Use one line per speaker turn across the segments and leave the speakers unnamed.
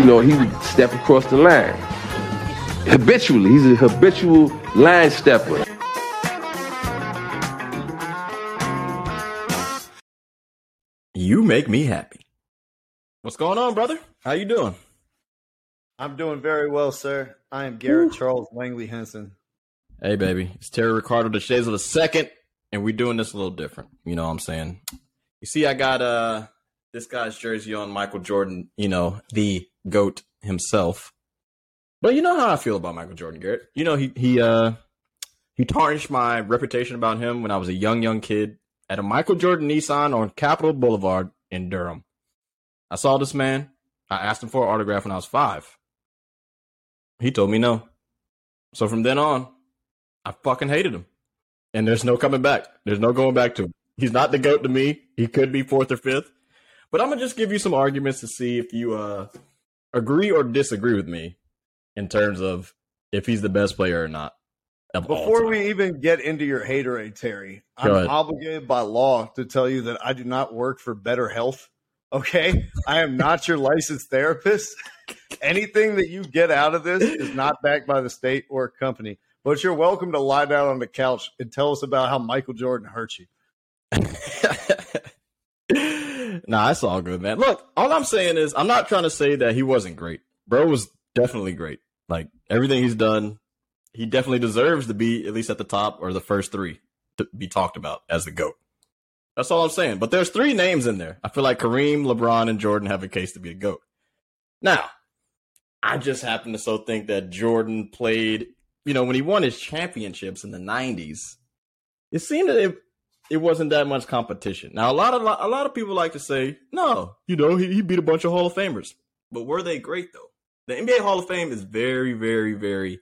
you know, he would step across the line. Habitually, he's a habitual line stepper.
You make me happy. What's going on, brother? How you doing?
I'm doing very well, sir. I am Garrett Charles Langley Henson.
Hey, baby. It's Terry Ricardo the Shades of the Second, and we're doing this a little different. You know what I'm saying? You see, I got uh this guy's jersey on Michael Jordan, you know, the GOAT himself. But you know how I feel about Michael Jordan, Garrett. You know, he he uh he tarnished my reputation about him when I was a young, young kid at a Michael Jordan Nissan on Capitol Boulevard in Durham. I saw this man. I asked him for an autograph when I was five. He told me no. So from then on, I fucking hated him. And there's no coming back. There's no going back to him. He's not the GOAT to me. He could be fourth or fifth. But I'm gonna just give you some arguments to see if you uh agree or disagree with me in terms of if he's the best player or not.
Before we even get into your haterade, Terry,
Go
I'm
ahead.
obligated by law to tell you that I do not work for Better Health. Okay, I am not your licensed therapist. Anything that you get out of this is not backed by the state or company. But you're welcome to lie down on the couch and tell us about how Michael Jordan hurt you.
nah, that's all good, man. Look, all I'm saying is I'm not trying to say that he wasn't great. Bro was definitely great. Like everything he's done, he definitely deserves to be at least at the top or the first three to be talked about as the GOAT. That's all I'm saying. But there's three names in there. I feel like Kareem, LeBron, and Jordan have a case to be a GOAT. Now, I just happen to so think that Jordan played, you know, when he won his championships in the 90s, it seemed that it, it wasn't that much competition. Now, a lot of a lot of people like to say, no, you know, he, he beat a bunch of Hall of Famers. But were they great though? The NBA Hall of Fame is very, very, very,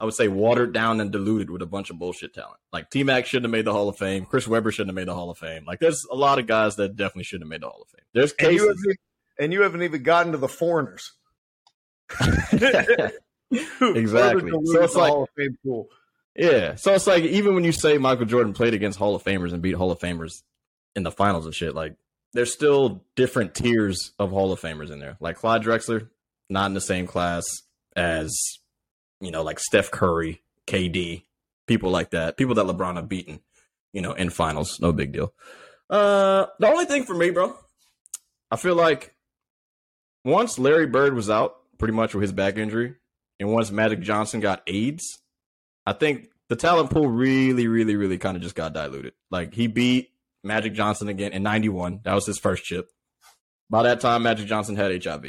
I would say, watered down and diluted with a bunch of bullshit talent. Like T Mac shouldn't have made the Hall of Fame. Chris Webber shouldn't have made the Hall of Fame. Like there's a lot of guys that definitely shouldn't have made the Hall of Fame. There's
And you,
cases.
and you haven't even gotten to the foreigners.
Exactly. So it's like- Yeah. So it's like even when you say Michael Jordan played against Hall of Famers and beat Hall of Famers in the finals and shit, like there's still different tiers of Hall of Famers in there. Like Clyde Drexler, not in the same class as, you know, like Steph Curry, KD, people like that. People that LeBron have beaten, you know, in finals. No big deal. Uh the only thing for me, bro, I feel like once Larry Bird was out, pretty much with his back injury, and once Magic Johnson got AIDS, I think the talent pool really, really, really kind of just got diluted. Like he beat Magic Johnson again in '91. That was his first chip. By that time, Magic Johnson had HIV.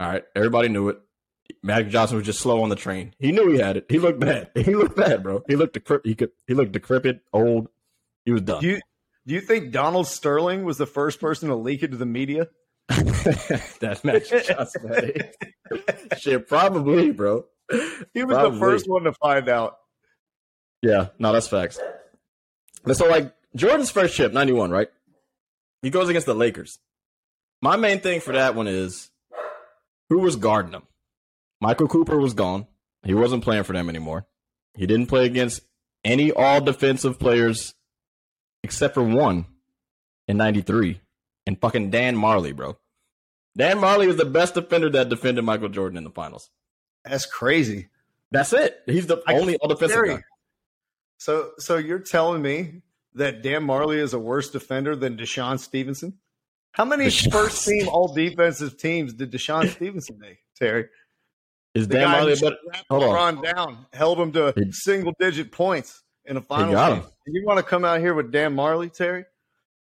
All right, everybody knew it. Magic Johnson was just slow on the train. He knew he had it. He looked bad. He looked bad, bro. He looked decrepit. He could. He looked decrepit, old. He was done.
Do you do you think Donald Sterling was the first person to leak it to the media?
That's Magic Johnson. had it. Shit, probably, bro.
He was
Probably.
the first one to find out.
Yeah, no, that's facts. But so like Jordan's first chip, 91, right? He goes against the Lakers. My main thing for that one is who was guarding him? Michael Cooper was gone. He wasn't playing for them anymore. He didn't play against any all defensive players except for one in 93 and fucking Dan Majerle, bro. Dan Majerle was the best defender that defended Michael Jordan in the finals.
That's crazy.
That's it. He's the
I-
only all defensive guy.
So so you're telling me that Dan Majerle is a worse defender than DeShawn Stevenson? How many
DeShawn
first team all defensive teams did DeShawn Stevenson make, Terry?
Is
The
Dan
Majerle
better? hold on.
LeBron down, held him to
He-
single digit points in a final game. You want to come out here with Dan Majerle, Terry?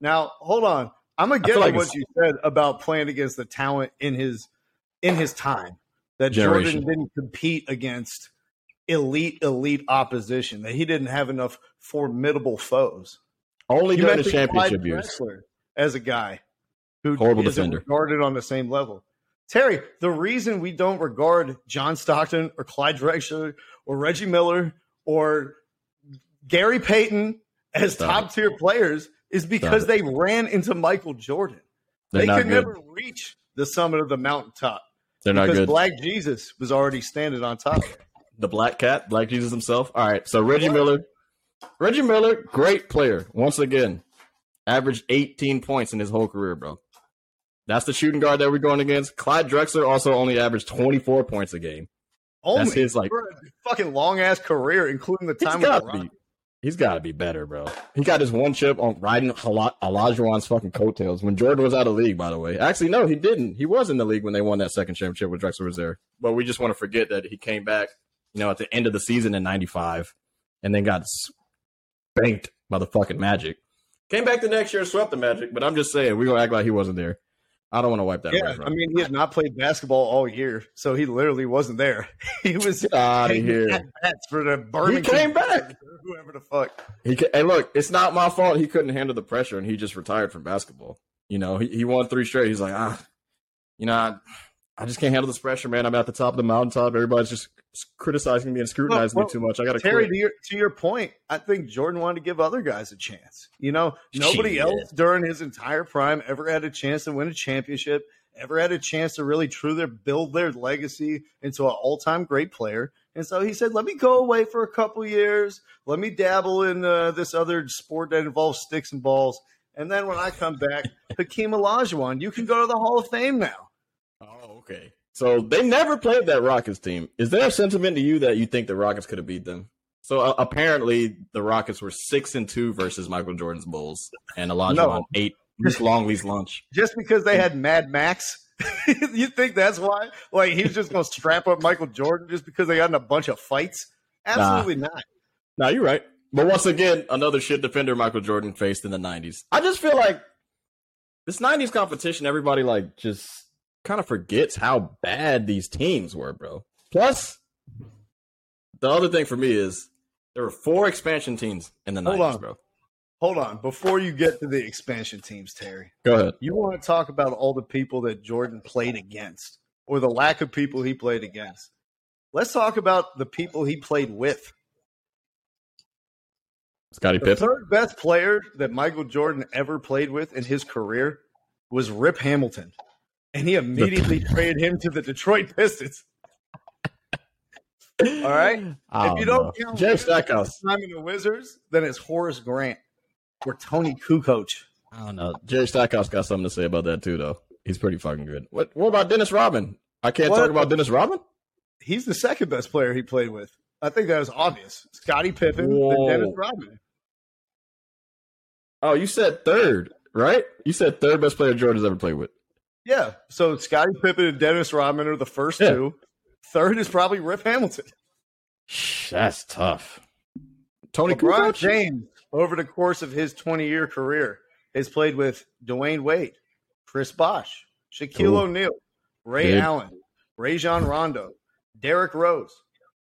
Now, hold on. I'm gonna get
like
what you said about playing against the talent in his in his time. That
Generation.
Jordan didn't compete against elite, elite opposition. That he didn't have enough formidable foes.
Only during the championship years.
As a guy who
Horrible
isn't
defender.
regarded on the same level. Terry, the reason we don't regard John Stockton or Clyde Drexler or Reggie Miller or Gary Payton as
Stop
top tier players is because they ran into Michael Jordan.
They're
they could
good.
never reach the summit of the mountaintop
They're not
because
good.
Black Jesus was already standing on top.
the Black Cat, Black Jesus himself. All right, so Reggie Miller, Reggie Miller, great player. Once again, averaged 18 points in his whole career, bro. That's the shooting guard that we're going against. Clyde Drexler also only averaged 24 points a game.
Only
That's his, like-
for a fucking long ass career, including the
He's
time
got
with
to
LeBron.
be. He's got to be better, bro. He got his one chip on riding Hala- Olajuwon's fucking coattails when Jordan was out of the league. By the way, actually, no, he didn't. He was in the league when they won that second championship when Drexler was there. But we just want to forget that he came back, you know, at the end of the season in '95, and then got spanked by the fucking Magic. Came back the next year, and swept the Magic. But I'm just saying, we're gonna act like he wasn't there. I don't want to wipe that away
Yeah,
from
I mean, he had not played basketball all year, so he literally wasn't there. he was
Get out of here.
at-bats for the Birmingham.
He came back.
Whoever the fuck.
He ca- hey, look, it's not my fault. He couldn't handle the pressure, and he just retired from basketball. You know, he, he won three straight. He's like, ah, you know, I, I just can't handle this pressure, man. I'm at the top of the mountaintop. Everybody's just criticizing me and scrutinizing
Well,
me too much. I got to
Terry, to your, to your point, I think Jordan wanted to give other guys a chance. You know, nobody
Shit.
else during his entire prime ever had a chance to win a championship, ever had a chance to really truly build their legacy into an all time great player. And so he said, let me go away for a couple years. Let me dabble in uh, this other sport that involves sticks and balls. And then when I come back, Hakeem Olajuwon, you can go to the Hall of Fame now.
Oh, okay. So they never played that Rockets team. Is there a sentiment to you that you think the Rockets could have beat them? So uh, apparently the Rockets were six and two versus Michael Jordan's Bulls, and Elijah
No.
ate Luke Longley's lunch.
just because they had Mad Max. you think that's why? Like he's just gonna strap up Michael Jordan just because they got in a bunch of fights? Absolutely not.
No, you're right. But once again, another shit defender Michael Jordan faced in the '90s. I just feel like this '90s competition, everybody like just kind of forgets how bad these teams were, bro. Plus, the other thing for me is there were four expansion teams in the
Hold
'90s,
on.
bro.
Hold on, before you get to the expansion teams, Terry,
Go ahead.
you want to talk about all the people that Jordan played against, or the lack of people he played against. Let's talk about the people he played with.
Scottie
The third best player that Michael Jordan ever played with in his career was Rip Hamilton, and he immediately traded him to the Detroit Pistons. All right. If you don't count
Jay
him
Stackhouse.
time in the Wizards, then it's Horace Grant or Toni Kukoc.
I don't know. Jerry Stackhouse got something to say about that too, though. He's pretty fucking good. What What about Dennis Rodman? I can't
What?
talk about Dennis Rodman.
He's the second best player he played with. I think that was obvious. Scottie Pippen, then Dennis Rodman.
Oh, you said third, right? You said third best player Jordan's ever played with.
Yeah. So Scottie Pippen and Dennis Rodman are the first
Yeah.
two. Third is probably Rip Hamilton.
Shh, That's tough. Toni
LeBron
Kukoc?
James, over the course of his 20 year career, has played with Dwyane Wade, Chris Bosh, Shaquille O'Neal, Ray
Big.
Allen, Rajon Rondo, Derrick Rose,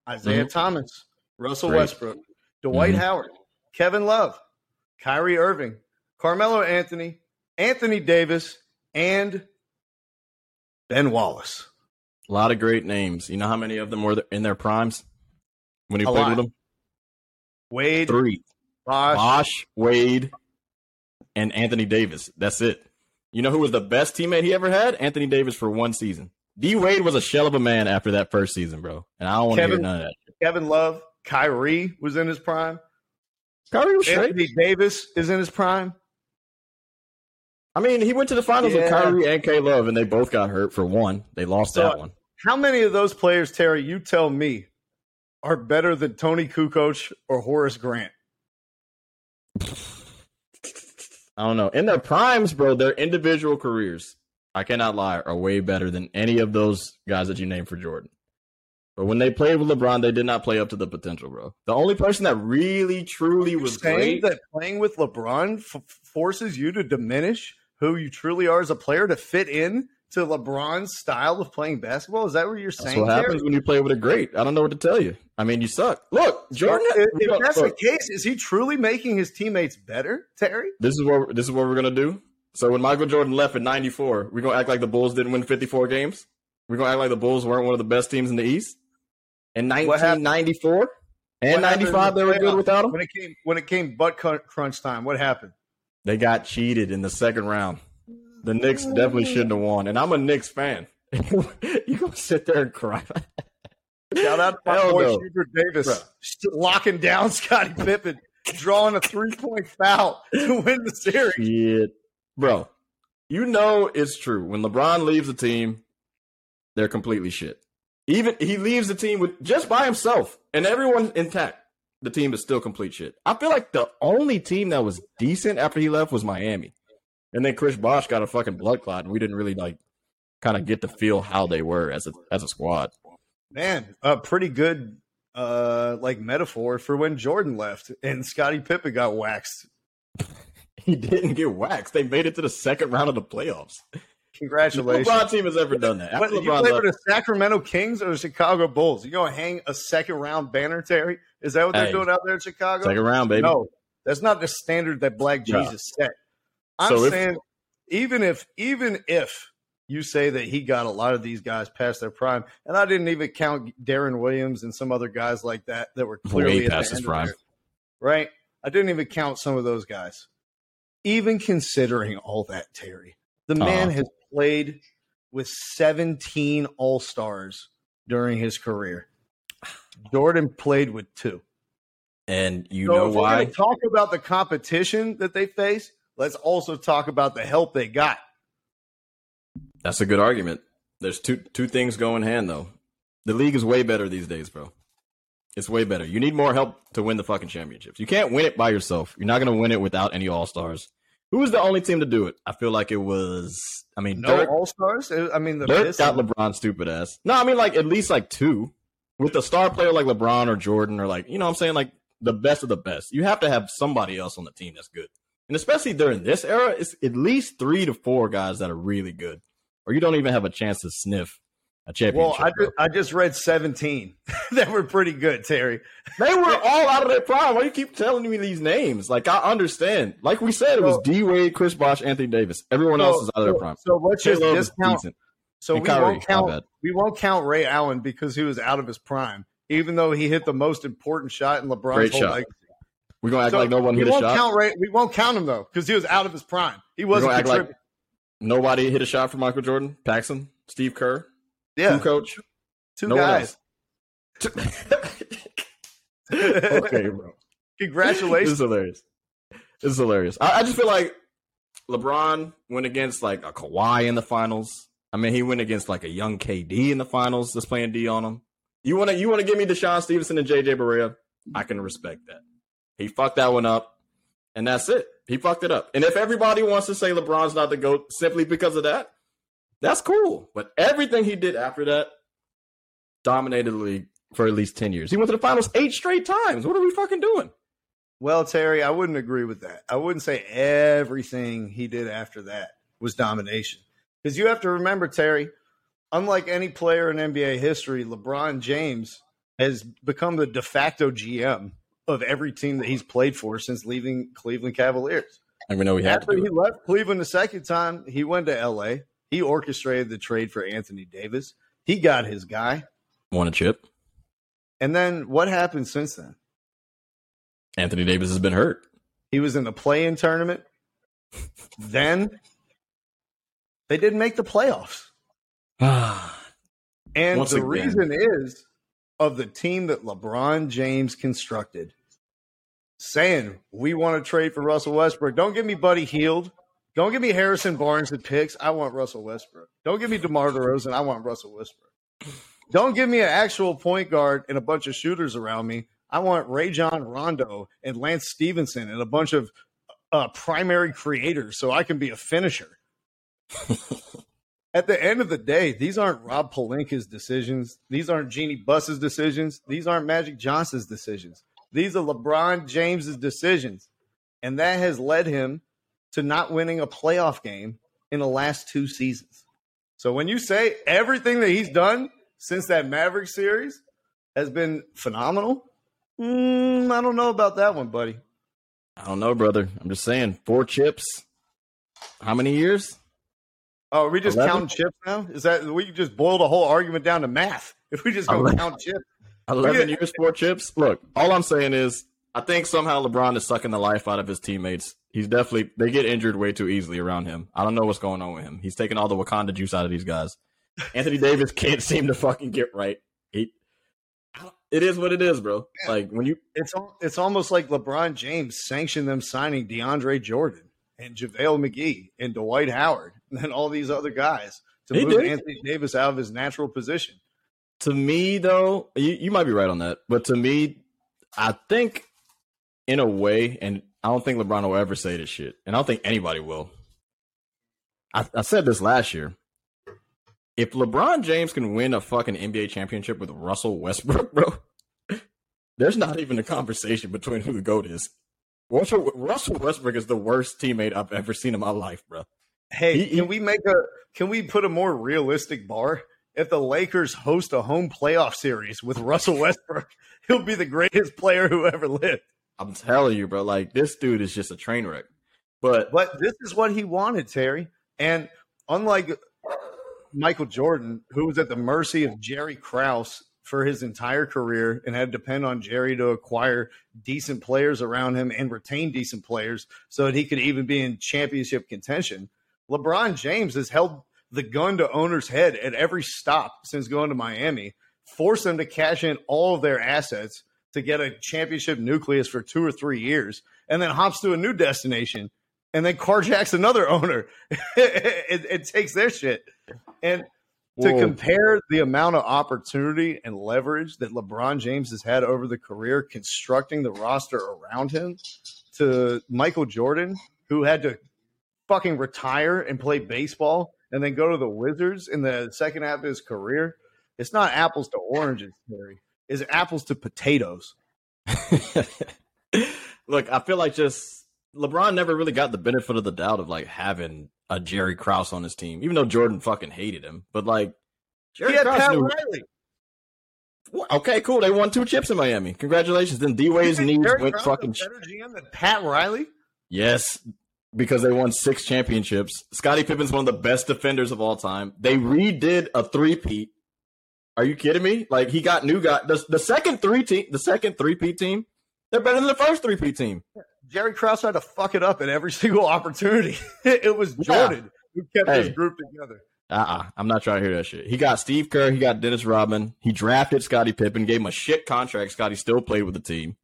Isaiah
Mhm.
Thomas, Russell
Great.
Westbrook, Dwight
Mhm.
Howard, Kevin Love, Kyrie Irving, Carmelo Anthony, Anthony Davis, and Ben Wallace.
A lot of great names. You know how many of them were in their primes when he played
lot.
with them?
Wade,
Three.
Bosh,
Bosh, Wade, and Anthony Davis. That's it. You know who was the best teammate he ever had? Anthony Davis for one season. D Wade was a shell of a man after that first season, bro. And I don't want to hear none of that.
Kevin Love, Kyrie was in his prime.
Kyrie was straight.
Anthony Davis is in his prime.
I mean, he went to the finals with Kyrie and K Love, and they both got hurt for one. They lost
So-
that one.
How many of those players, Terry, you tell me, are better than Toni Kukoc or Horace Grant?
I don't know. In their primes, bro, their individual careers, I cannot lie, are way better than any of those guys that you named for Jordan. But when they played with LeBron, they did not play up to the potential, bro. The only person that really, truly was
saying
great.
that playing with LeBron f- forces you to diminish who you truly are as a player to fit in to LeBron's style of playing basketball? Is that what you're
That's
saying?
what
Terry?
happens when you play with a great. I don't know what to tell you. I mean, you suck. Look, Jordan.
If, if that's
look,
the case, is he truly making his teammates better, Terry?
this is what this is what we're gonna do. So when Michael Jordan left in '94, we're gonna act like the Bulls didn't win 54 games. We're gonna act like the Bulls weren't one of the best teams in the East. In
What
1994 and
What
95, they were good without him.
When it came when it came butt crunch time, what happened?
They got cheated in the second round. The Knicks definitely shouldn't have won, and I'm a Knicks fan. you gonna sit there and cry?
Shout out to my boy
no.
Shooter Davis
Bro.
locking down Scottie Pippen, drawing a three point foul to win the series.
Shit, bro. you know it's true. When LeBron leaves the team, they're completely shit. Even he leaves the team with just by himself and everyone intact. The team is still complete shit. I feel like the only team that was decent after he left was Miami. And then Chris Bosh got a fucking blood clot, and we didn't really like kind of get to feel how they were as a as a squad.
Man, a pretty good uh like metaphor for when Jordan left and Scottie Pippen got waxed.
He didn't get waxed. They made it to the second round of the playoffs.
Congratulations.
No LeBron team has ever done that.
What,
After
you
LeBron
play
left-
for the Sacramento Kings or the Chicago Bulls? You gonna hang a second round banner, Terry? Is that what they're
Hey,
doing out there in Chicago?
second round, baby.
No, that's not the standard that Black
Yeah.
Jesus set. I'm
So if-
saying, even if even if you say that he got a lot of these guys past their prime, and I didn't even count Deron Williams and some other guys like that that were clearly
past his prime.
their- right? I didn't even count some of those guys. Even considering all that, Terry, the man
Uh-huh.
has played with 17 All Stars during his career. Jordan played with two.
And you
so
know
if
why?
talk about the competition that they face, let's also talk about the help they got.
That's a good argument. There's two two things going hand though. The league is way better these days, bro. It's way better. You need more help to win the fucking championships. You can't win it by yourself. You're not going to win it without any all stars. Who was the only team to do it? I feel like it was. I mean,
No All Stars. I mean, the
Dirk
Pistons-
got LeBron's stupid ass. No, I mean like at least like two with a star player like LeBron or Jordan or like you know what I'm saying like the best of the best. You have to have somebody else on the team that's good, and especially during this era, it's at least three to four guys that are really good, or you don't even have a chance to sniff a
Well,
championship.
I just, I just read 17 that were pretty good, Terry.
they were all out of their prime. Why you keep telling me these names? Like I understand. Like we said, it was
So-
D Wade, Chris Bosh, Anthony Davis. Everyone else is out of their prime.
so let's just discount. So
And
we
Kyrie,
won't count. We won't count Ray Allen because he was out of his prime, even though he hit the most important shot in LeBron's
Great
whole
shot.
legacy.
We're gonna act
So
like no one
we
hit a
won't
shot.
Count Ray, we won't count him though because he was out of his prime. He wasn't
gonna like nobody hit a shot for Michael Jordan, Paxson, Steve Kerr,
yeah,
who coach.
two
no
guys.
okay, bro.
Congratulations.
This is hilarious. This is hilarious. I, I just feel like LeBron went against like a Kawhi in the finals. I mean, he went against like a young KD in the finals, just playing D on him. You want to you want to give me DeShawn Stevenson and JJ Barea? I can respect that. He fucked that one up, and that's it. He fucked it up. And if everybody wants to say LeBron's not the goat simply because of that, that's cool. But everything he did after that dominated the league for at least ten years. He went to the finals eight straight times. What are we fucking doing?
Well, Terry, I wouldn't agree with that. I wouldn't say everything he did after that was domination. Because you have to remember, Terry, unlike any player in NBA history, LeBron James has become the de facto GM of every team that he's played for since leaving Cleveland Cavaliers.
I mean, know we had
After he
it.
left Cleveland the second time, he went to LA. He orchestrated the trade for Anthony Davis. He got his guy.
Won a chip.
And then what happened since then?
Anthony Davis has been hurt.
He was in the play-in tournament. then they didn't make the playoffs. And
Once
the
again.
reason is of the team that LeBron James constructed, saying we want to trade for Russell Westbrook. Don't give me Buddy Hield. Don't give me Harrison Barnes and picks. I want Russell Westbrook. Don't give me DeMar DeRozan. I want Russell Westbrook. Don't give me an actual point guard and a bunch of shooters around me. I want Rajon Rondo and Lance Stephenson and a bunch of uh, primary creators so I can be a finisher. At the end of the day, these aren't Rob Pelinka's decisions. These aren't Jeanie Buss's decisions. These aren't Magic Johnson's decisions. These are LeBron James's decisions. And that has led him to not winning a playoff game in the last two seasons. So when you say everything that he's done since that Maverick series has been phenomenal, mm, I don't know about that one, buddy.
I don't know, brother. I'm just saying. Four chips. How many years?
Oh, are we just
11?
counting chips now? Is that we just boiled a whole argument down to math? If we just go
Eleven.
count chips,
Eleven years, for chips. Look, all I'm saying is, I think somehow LeBron is sucking the life out of his teammates. He's definitely they get injured way too easily around him. I don't know what's going on with him. He's taking all the Wakanda juice out of these guys. Anthony Davis can't seem to fucking get right. He, it is what it is, bro. Like when you
it's it's almost like LeBron James sanctioned them signing DeAndre Jordan and JaVale McGee and Dwight Howard. than all these other guys to
He
move
did.
Anthony Davis out of his natural position.
to me though you, you might be right on that but to me i think in a way and i don't think lebron will ever say this shit and i don't think anybody will i, I said this last year if lebron james can win a fucking nba championship with russell westbrook bro there's not even a conversation between who the goat is russell, russell westbrook is the worst teammate i've ever seen in my life bro
Hey,
He-
can we make a can we put a more realistic bar? If the Lakers host a home playoff series with Russell Westbrook, he'll be the greatest player who ever lived.
i'm telling you bro like this dude is just a train wreck but
But this is what he wanted, Terry. And unlike Michael Jordan, who was at the mercy of Jerry Krause for his entire career and had to depend on Jerry to acquire decent players around him and retain decent players so that he could even be in championship contention, LeBron James has held the gun to owner's head at every stop since going to Miami, forced them to cash in all of their assets to get a championship nucleus for two or three years, and then hops to a new destination and then carjacks another owner and, and takes their shit. And to
Whoa.
compare the amount of opportunity and leverage that LeBron James has had over the career constructing the roster around him to Michael Jordan, who had to fucking retire and play baseball and then go to the Wizards in the second half of his career, it's not apples to oranges, Terry. It's apples to potatoes.
Look, I feel like just LeBron never really got the benefit of the doubt of like having a Jerry Krause on his team, even though Jordan fucking hated him. But like, Jerry
He had
Krause
Pat
knew.
Riley.
Okay, cool. They won two chips in Miami. Congratulations. Then D Wade's knees went fucking.
better GM than Pat Riley.
Yes, because they won six championships. Scottie Pippen's one of the best defenders of all time. They redid a three-peat. Are you kidding me? Like he got new guy. The, the second three team, the second three-peat team, they're better than the first three-peat team.
Jerry Krause had to fuck it up at every single opportunity. it was
Yeah.
Jordan who kept
Hey.
his group together.
Uh-uh. I'm not trying to hear that shit. He got Steve Kerr. He got Dennis Rodman. He drafted Scottie Pippen, gave him a shit contract. Scottie still played with the team.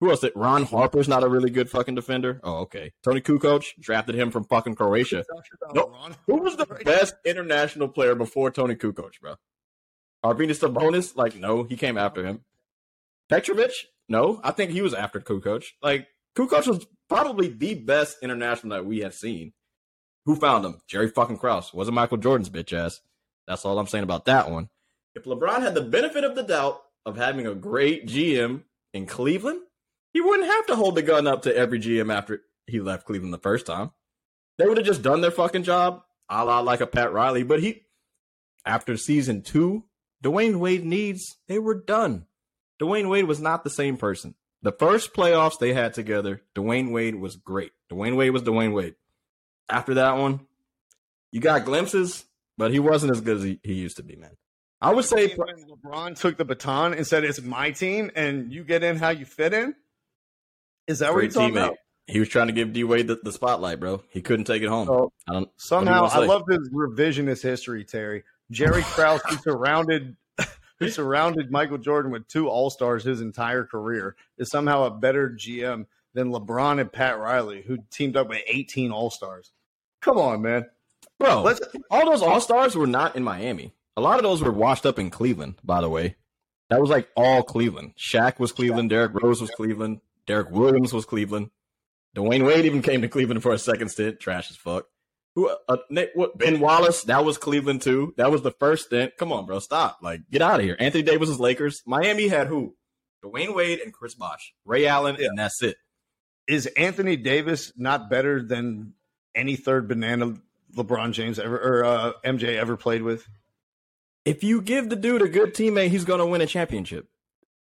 Who else? Did Ron Harper's not a really good fucking defender. Oh, okay. Toni Kukoc drafted him from fucking Croatia. Nope. Who was the best international player before Toni Kukoc, bro? Arvydas Sabonis? Like, no, he came after him. Petrovic? No, I think he was after Kukoc. Like, Kukoc was probably the best international that we have seen. Who found him? Jerry fucking Krause. Wasn't Michael Jordan's bitch ass. That's all I'm saying about that one. If LeBron had the benefit of the doubt of having a great GM in Cleveland, he wouldn't have to hold the gun up to every GM after he left Cleveland the first time. They would have just done their fucking job, a la like a Pat Riley. But he, after season two, Dwyane Wade needs, they were done. Dwyane Wade was not the same person. The first playoffs they had together, Dwyane Wade was great. Dwyane Wade was Dwyane Wade. After that one, you got glimpses, but he wasn't as good as he, he used to be, man. I would say
when LeBron took the baton and said, "It's my team, and you get in how you fit in." Is that what you're
great
talking
teammate.
about?
He was trying to give D Wade the, the spotlight, bro. He couldn't take it home.
So,
I don't
somehow,
What do you
I love this revisionist history, Terry. Jerry Krause, who surrounded, who surrounded Michael Jordan with two All Stars his entire career, is somehow a better GM than LeBron and Pat Riley, who teamed up with 18 All Stars. Come on, man.
bro.
Let's
all those All Stars were not in Miami. A lot of those were washed up in Cleveland, by the way. That was like all Cleveland. Shaq was Cleveland. Derrick Rose was Cleveland. Derrick Williams was Cleveland. Dwyane Wade even came to Cleveland for a second stint. Trash as fuck. Who? Uh, Nick, what, ben Wallace. That was Cleveland too. That was the first stint. Come on, bro. Stop. Like, get out of here. Anthony Davis was Lakers. Miami had who? Dwyane Wade and Chris Bosh. Ray Allen, and that's it.
is Anthony Davis not better than any third banana LeBron James ever or uh, MJ ever played with?
If you give the dude a good teammate, he's going to win a championship.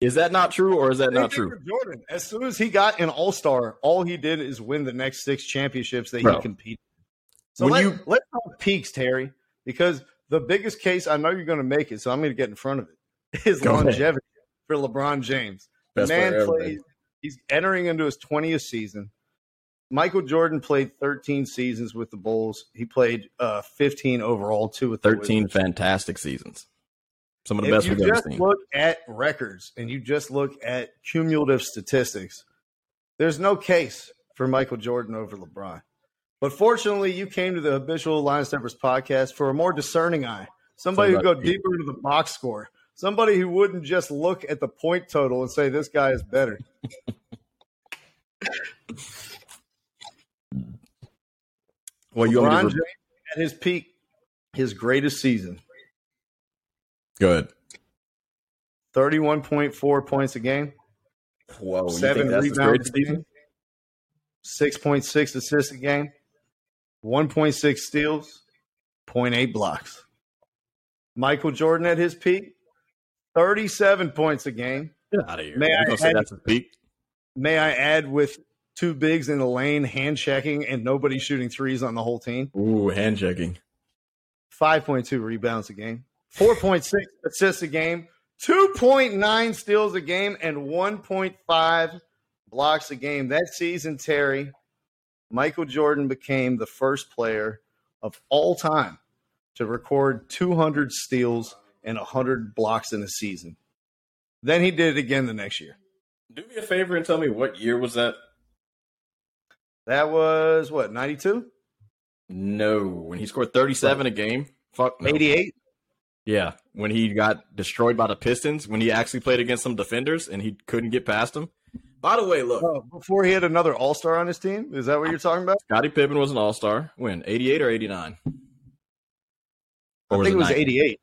Is that not true, or is that not true?
Jordan, as soon as he got an All Star, all he did is win the next six championships that
Bro.
he competed. So
When
let,
you-
let's talk peaks, Terry, because the biggest case I know you're going to make it, so I'm going to get in front of it. Is
Go ahead.
longevity for LeBron James. The
Best
man plays. He's entering into his 20th season. Michael Jordan played 13 seasons with the Bulls. He played uh, 15 overall, two with
13
Wizards.
fantastic seasons. Some of the
if
best
you
we've ever
just
seen.
look at records and you just look at cumulative statistics, there's no case for Michael Jordan over LeBron. But fortunately, you came to the habitual Line Steppers podcast for a more discerning eye. Somebody who go deeper into the box score. Somebody who wouldn't just look at the point total and say this guy is better.
Well, you
LeBron James at his peak, his greatest season,
good?
thirty-one point four points a game,
Whoa,
seven rebounds a game, six point six assists a game, one point six steals, 0.8 blocks. Michael Jordan at his peak, thirty-seven points a game.
Get out of here.
May I add-
that's his peak?
May I add, with two bigs in the lane, hand checking, and nobody shooting threes on the whole team.
Ooh, hand checking.
5.2 rebounds a game, 4.6 assists a game, 2.9 steals a game, and 1.5 blocks a game. That season, Terry, Michael Jordan became the first player of all time to record 200 steals and 100 blocks in a season. Then he did it again the next year.
Do me a favor and tell me what year was that?
That was what, 92?
No, when he scored 37 a game. Fuck no.
88?
Yeah, when he got destroyed by the Pistons, when he actually played against some defenders and he couldn't get past them. By the way, look,
Oh, before he had another All Star on his team? Is that what you're talking about?
Scottie Pippen was an All Star. When 88 or 89?
I think it was
90?
88.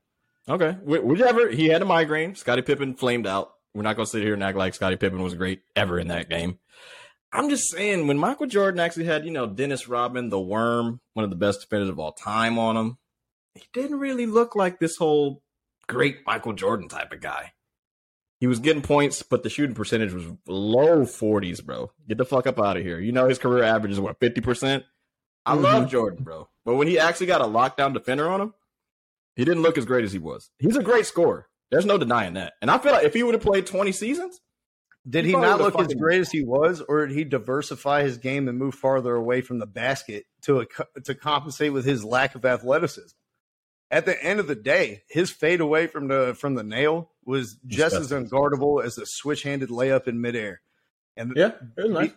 Okay, whichever. He had a migraine. Scottie Pippen flamed out. We're not going to sit here and act like Scottie Pippen was great ever in that game. I'm just saying, when Michael Jordan actually had, you know, Dennis Rodman, the worm, one of the best defenders of all time on him, he didn't really look like this whole great Michael Jordan type of guy. He was getting points, but the shooting percentage was low 40s, bro. Get the fuck up out of here. You know, his career average is what, 50%? I
Mhm.
love Jordan, bro. But when he actually got a lockdown defender on him, he didn't look as great as he was. He's a great scorer. There's no denying that. And I feel like if he would have played 20 seasons,
Did
He
he not look as great as he was, or did he diversify his game and move farther away from the basket to a, to compensate with his lack of athleticism? At the end of the day, his fade away from the from the nail was just as unguardable as a switch handed layup in midair. And
yeah, was nice.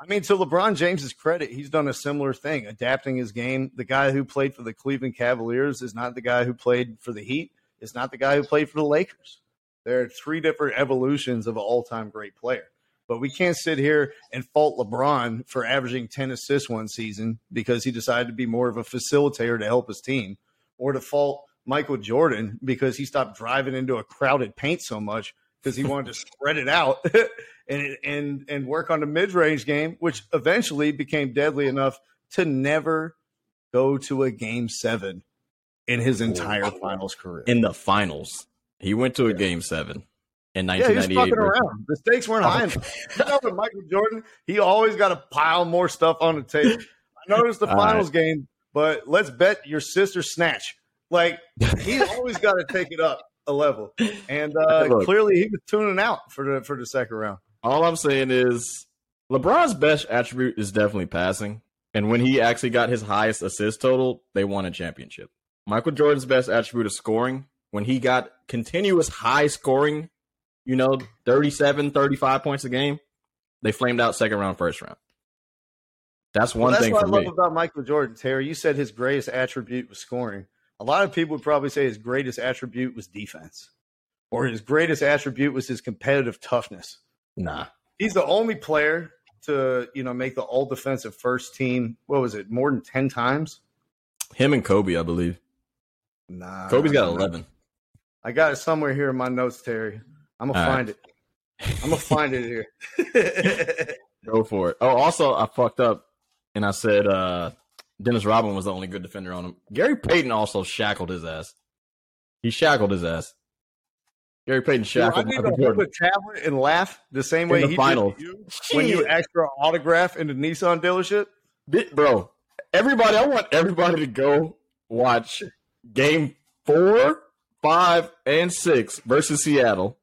I mean, to LeBron James's credit, he's done a similar thing, adapting his game. The guy who played for the Cleveland Cavaliers is not the guy who played for the Heat. Is not the guy who played for the Lakers. There are three different evolutions of an all-time great player. But we can't sit here and fault LeBron for averaging 10 assists one season because he decided to be more of a facilitator to help his team, or to fault Michael Jordan because he stopped driving into a crowded paint so much because he wanted to spread it out and and and work on the mid-range game, which eventually became deadly enough to never go to a game seven in his entire finals career.
In the finals, he went to a game seven in
yeah, he was
1998.
fucking
versus-
around. The stakes weren't high enough. Michael Jordan, he always got to pile more stuff on the table. I noticed the finals game, but let's bet your sister snatch. Like he's always got to take it up a level, and uh,
Look.
clearly he was tuning out for the for the second round.
All I'm saying is LeBron's best attribute is definitely passing. And when he actually got his highest assist total, they won a championship. Michael Jordan's best attribute is scoring. When he got continuous high scoring, you know, 37, 35 points a game, they flamed out second round, first round. That's one
Well, that's
thing
what I love
me.
about Michael Jordan, Terry. You said his greatest attribute was scoring. A lot of people would probably say his greatest attribute was defense, or his greatest attribute was his competitive toughness.
Nah.
He's the only player to you know make the all defensive first team. What was it? More than ten times?
Him and Kobe, I believe.
Nah,
Kobe's got. 11.
I got it somewhere here in my notes, Terry. I'm gonna
All right.
find it. I'm gonna find it here.
Go for it. Oh, also, I fucked up and I said uh, Dennis Rodman was the only good defender on him. Gary Payton also shackled his ass. He shackled his ass. Gary Payton
I
shackled
need to
Michael Jordan.
a tablet and laugh the same
In
way
the
he
finals.
did you when you extra autograph in the Nissan dealership.
Bro, everybody, I want everybody to go watch game four, five, and six versus Seattle.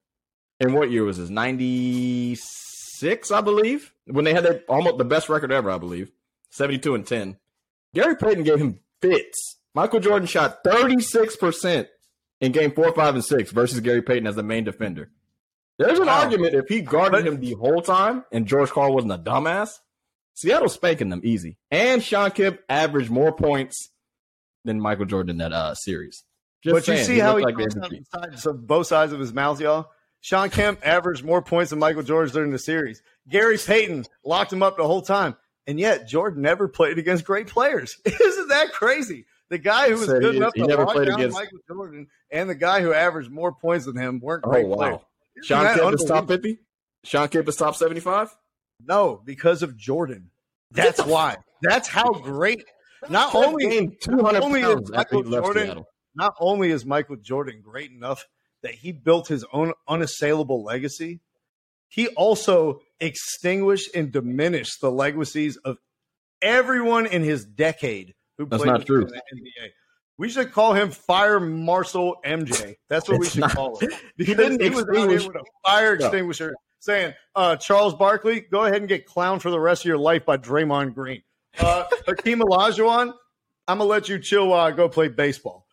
And what year was this? 96, I believe. When they had their, almost the best record ever, I believe. 72 and 10. Gary Payton gave him fits. Michael Jordan shot 36% in game four, five, and six versus Gary Payton as the main defender. There's an
Wow.
argument if he guarded him the whole time and George Karl wasn't a dumbass, Seattle's spanking them easy. And Shawn Kemp averaged more points than Michael Jordan in that uh, series.
Just but saying, you see how he like sides of both sides of his mouth, y'all. Shawn Kemp averaged more points than Michael Jordan during the series. Gary Payton locked him up the whole time, and yet Jordan never played against great players. Isn't that crazy? The guy who was good enough to lock down against... Michael Jordan and the guy who averaged more points than him weren't oh, great oh, wow. players.
Shawn Kemp is top fifty. Shawn Kemp is top seventy-five.
No, because of Jordan. That's why. That's how great. Not only, not only is Michael Jordan, not only is Michael Jordan great enough that he built his own unassailable legacy, he also extinguished and diminished the legacies of everyone in his decade who
That's played
in the NBA. We should call him Fire Marshal MJ. That's what we should not. call him. Because he, he was out here with a fire extinguisher no. saying, uh, Charles Barkley, go ahead and get clowned for the rest of your life by Draymond Green. Uh, Hakeem Olajuwon, I'm going to let you chill while I go play baseball.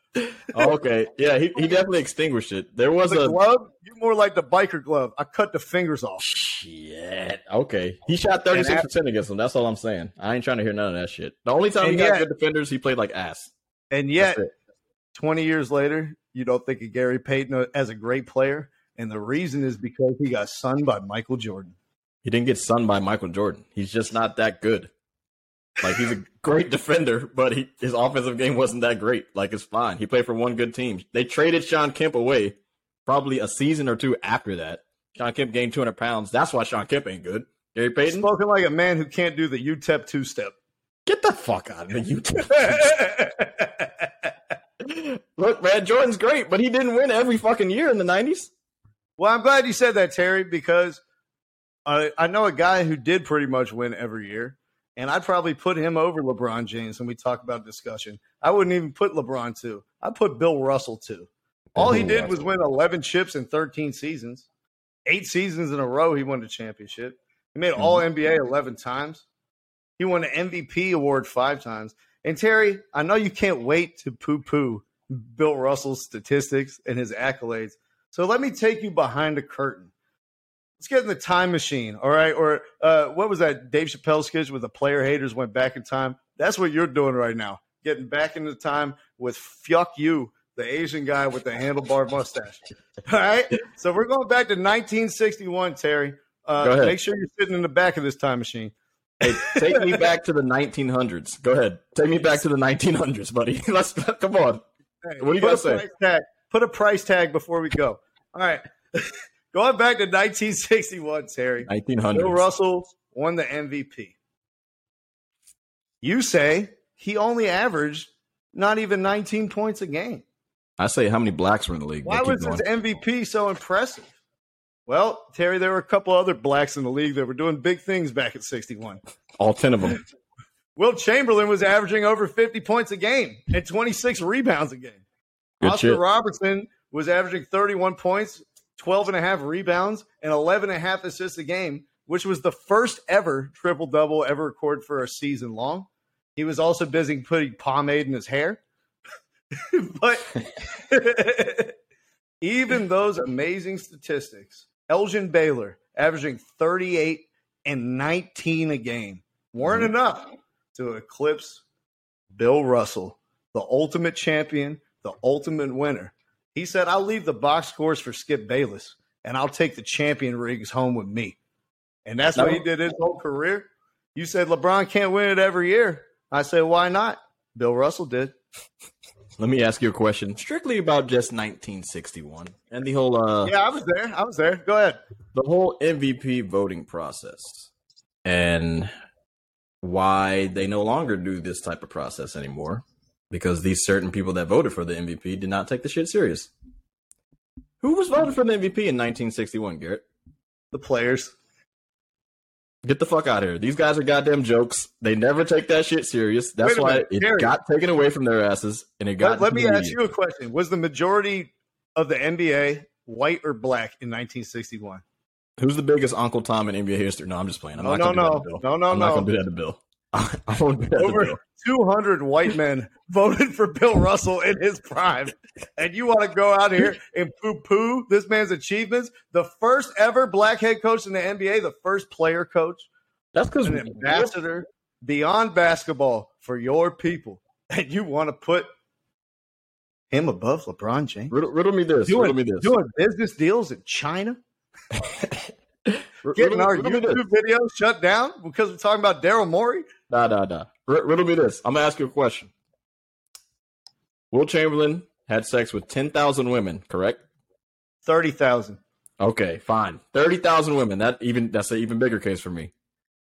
Oh, okay. Yeah, he, he definitely extinguished it. There was
the
a
glove. You more like the biker glove. I cut the fingers off.
Shit. Okay. He shot 36% against them. That's all I'm saying. I ain't trying to hear none of that shit. The only time he got good defenders, he played like ass.
And yet, 20 years later, you don't think of Gary Payton as a great player. And the reason is because he got sunned by Michael Jordan.
He didn't get sunned by Michael Jordan. He's just not that good. Like he's a great defender, but he, his offensive game wasn't that great. Like it's fine. He played for one good team. They traded Shawn Kemp away probably a season or two after that. Shawn Kemp gained 200 pounds. That's why Shawn Kemp ain't good. Gary Payton?
Spoken like a man who can't do the UTEP two step.
Get the fuck out of the UTEP Look, man, Jordan's great, but he didn't win every fucking year in the 90s.
Well, I'm glad you said that, Terry, because I, I know a guy who did pretty much win every year, and I'd probably put him over LeBron James when we talk about discussion. I wouldn't even put LeBron two. I'd put Bill Russell two. All he did was win 11 chips in 13 seasons. Eight seasons in a row, he won the championship. He made mm-hmm. All NBA 11 times. He won the MVP award five times. And Terry, I know you can't wait to poo poo Bill Russell's statistics and his accolades. So let me take you behind the curtain. Let's get in the time machine, all right? Or uh, what was that Dave Chappelle sketch where the player haters went back in time? That's what you're doing right now, getting back into time with fuck you, the Asian guy with the handlebar mustache. All right, so we're going back to 1961, Terry. Uh, make sure you're sitting in the back of this time machine.
Hey, take me back to the 1900s. Go ahead. Take me back to the 1900s, buddy. Let's come on. Hey, what do you got to say?
Tag, put a price tag before we go. All right. Going back to 1961, Terry.
1900.
Bill Russell won the MVP. You say he only averaged not even 19 points a game.
I say how many blacks were in the league.
Why was his MVP so impressive? Well, Terry, there were a couple other blacks in the league that were doing big things back at 61.
All 10 of them.
Wilt Chamberlain was averaging over 50 points a game and 26 rebounds a game. Good Oscar shit. Robertson was averaging 31 points, 12 and a half rebounds, and 11 and a half assists a game, which was the first ever triple double ever recorded for a season long. He was also busy putting pomade in his hair. but even those amazing statistics Elgin Baylor averaging 38 and 19 a game weren't mm-hmm. enough to eclipse Bill Russell, the ultimate champion, the ultimate winner. He said, I'll leave the box scores for Skip Bayless and I'll take the champion rigs home with me. And that's no. what he did his whole career. You said LeBron can't win it every year. I said, why not? Bill Russell did.
Let me ask you a question strictly about just 1961 and the whole. Uh,
yeah, I was there. I was there. Go ahead.
The whole MVP voting process and why they no longer do this type of process anymore because these certain people that voted for the MVP did not take the shit serious. Who was voted for the MVP in 1961, Garrett?
The players.
Get the fuck out of here. These guys are goddamn jokes. They never take that shit serious. That's why minute, it Gary, got taken away from their asses and it got.
Let, let me ask you a question. Was the majority of the NBA white or black in 1961?
Who's the biggest Uncle Tom in NBA history? No, I'm just playing. I'm
no,
not
no, no, no, no, no.
I'm not going to do that to Bill. I do
Over 200 white men voted for Bill Russell in his prime. And you want to go out here and poo poo this man's achievements? The first ever black head coach in the NBA, the first player coach,
That's because
an ambassador beyond basketball for your people, and you want to put him above LeBron James?
riddle, riddle me this.
Doing,
riddle me this.
doing business deals in China,
riddle,
getting our
riddle.
YouTube videos shut down because we're talking about Daryl Morey.
Nah, nah, nah. R- riddle me this. I'm gonna ask you a question. Wilt Chamberlain had sex with ten thousand women, correct?
Thirty thousand.
Okay, fine. Thirty thousand women. That even that's an even bigger case for me.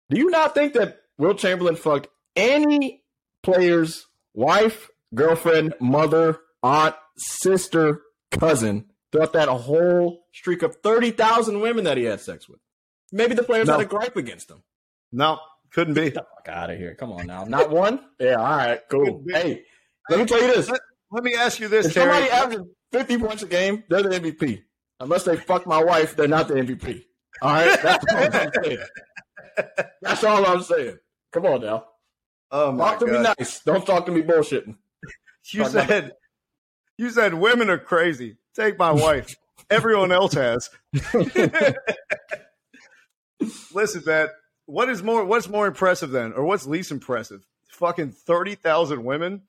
Do you not think that Wilt Chamberlain fucked any player's wife, girlfriend, mother, aunt, sister, cousin throughout that whole streak of thirty thousand women that he had sex with? Maybe the players
No.
had a gripe against him.
No, couldn't be.
Get the fuck out of here. Come on now. Not one? Yeah, all right, cool. Hey, let me tell you this.
Let, let me ask you this,
If
Terry.
somebody averages 50 points a game, they're the MVP. Unless they fuck my wife, they're not the MVP. All right? That's all I'm saying. That's all I'm saying. Come on now.
oh my
Talk to me nice. Don't talk to me bullshitting.
You said you said women are crazy. Take my wife. Everyone else has. Listen, man. What is more? What's more impressive then, or what's least impressive? Fucking thirty thousand women,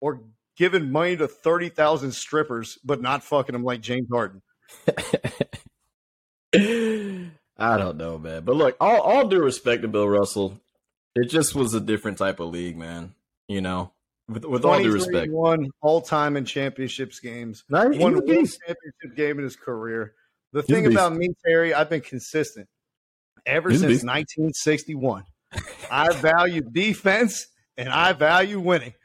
or giving money to thirty thousand strippers, but not fucking them like James Harden.
I don't know, man. But look, all, all due respect to Bill Russell, it just was a different type of league, man. You know, with, with all due respect.
one all time in championships games.
Not
Won one championship game in his career. The thing about me, Terry, I've been consistent ever
He's
since
beast.
1961. I value defense and I value winning.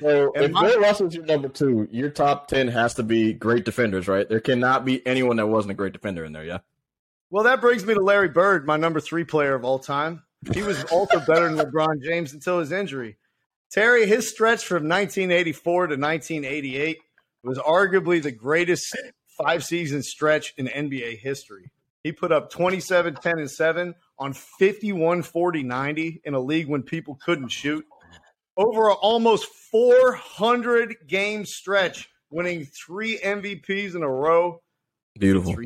So
And
if
my-
Bill Russell's your number two, your top ten has to be great defenders, right? There cannot be anyone that wasn't a great defender in there, yeah.
well, that brings me to Larry Bird, my number three player of all time. He was also better than LeBron James until his injury. Terry, his stretch from 1984 to 1988 was arguably the greatest five season stretch in NBA history. He put up 27, 10, and 7 on 51, 40, 90 in a league when people couldn't shoot. Over a almost 400 game stretch, winning three MVPs in a row.
Beautiful,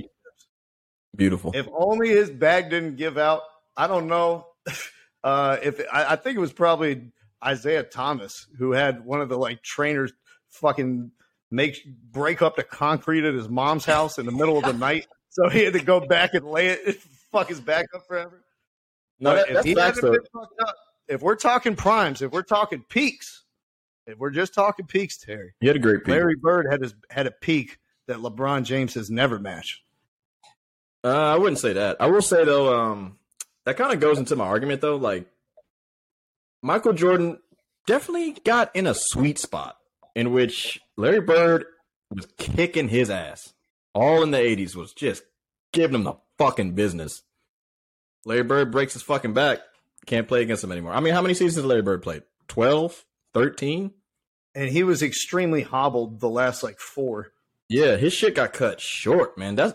beautiful.
if only his bag didn't give out. I don't know. Uh, if I, I think it was probably Isiah Thomas who had one of the like trainers fucking make break up the concrete at his mom's house in the middle of the night, so he had to go back and lay it, fuck his back up forever.
no, that,
if
that's
he
facts
hadn't
though.
been fucked up, if we're talking primes, if we're talking peaks, if we're just talking peaks, Terry,
He had a great pick.
Larry Bird had his had a peak that LeBron James has never matched.
Uh, I wouldn't say that. I will say though, um, that kind of goes into my argument though. Like Michael Jordan definitely got in a sweet spot in which Larry Bird was kicking his ass. All in the '80s was just giving him the fucking business. Larry Bird breaks his fucking back. Can't play against him anymore. I mean, how many seasons did Larry Bird play? 12? 13?
And he was extremely hobbled the last like four.
Yeah, his shit got cut short, man. That's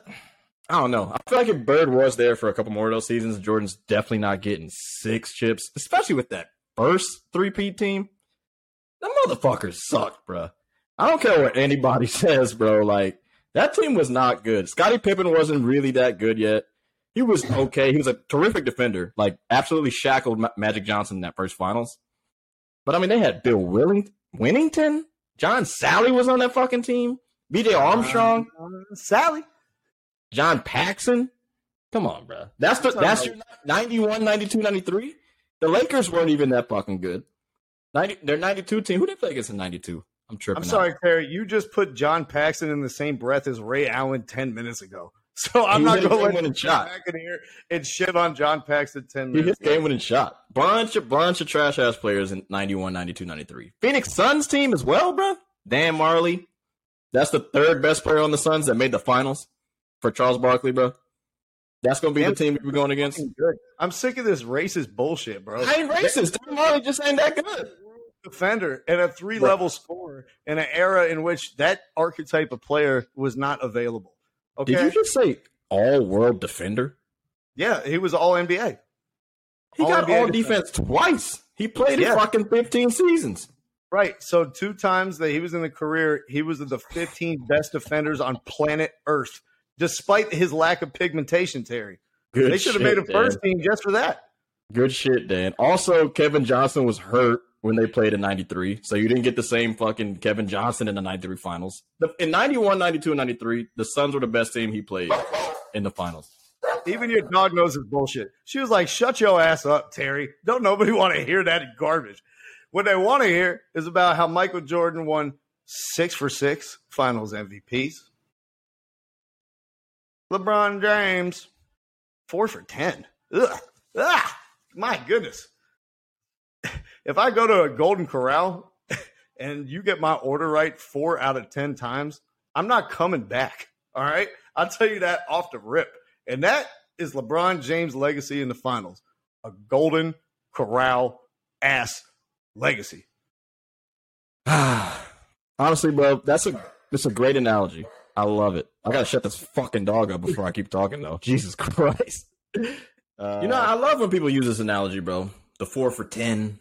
I don't know. I feel like if Bird was there for a couple more of those seasons, Jordan's definitely not getting six chips, especially with that first three-peat team. The motherfuckers sucked, bruh. I don't care what anybody says, bro. Like that team was not good. Scottie Pippen wasn't really that good yet. He was okay. He was a terrific defender. Like absolutely shackled Ma- Magic Johnson in that first finals. But I mean, they had Bill Willing- Wennington, John Salley was on that fucking team. B.J. Armstrong.
Uh, Salley.
John Paxson. Come on, bro. That's the that's your 91, 92, 93. The Lakers weren't even that fucking good. 90, their 92 team. Who they play against in 92? I'm tripping.
I'm
out.
sorry, Terry. You just put John Paxson in the same breath as Ray Allen 10 minutes ago. So I'm
He
not going to let
shot.
back in here and shit on John Paxson 10
He
minutes
hit game winning shot. Bunch of bunch of trash ass players in 91, 92, 93. Phoenix Suns team as well, bro. Dan Majerle. That's the third best player on the Suns that made the finals for Charles Barkley, bro. That's gonna be
Dan-
the team we're going against.
I'm sick of this racist bullshit, bro.
I ain't racist. Dan Majerle just ain't that good.
Defender and a three level scorer in an era in which that archetype of player was not available. Okay.
Did you just say all world defender?
yeah, he was all NBA.
He
All
got
NBA
all defense twice. He played
Yeah.
in fucking 15 seasons.
Right. So two times that he was in the career, he was the 15 best defenders on planet Earth, despite his lack of pigmentation, Terry.
Good
they should have made a first team just for that.
Good shit, Dan. Also, Kevin Johnson was hurt when they played in 93, so you didn't get the same fucking Kevin Johnson in the 93 finals. The, in 91, 92, and 93, the Suns were the best team he played in the finals.
Even your dog knows it's bullshit. She was like, "Shut your ass up, Terry." Don't nobody want to hear that garbage. What they want to hear is about how Michael Jordan won six for six Finals MVPs. LeBron James four for ten. Ugh, ugh, my goodness. If I go to a Golden Corral and you get my order right four out of ten times, I'm not coming back. All right, I'll tell you that off the rip. And that is LeBron James' legacy in the finals. A golden corral ass legacy.
Honestly, bro, that's a that's a great analogy. I love it. I gotta shut this fucking dog up before I keep talking, though. Jesus Christ.
Uh,
You know, I love when people use this analogy, bro. The four for ten.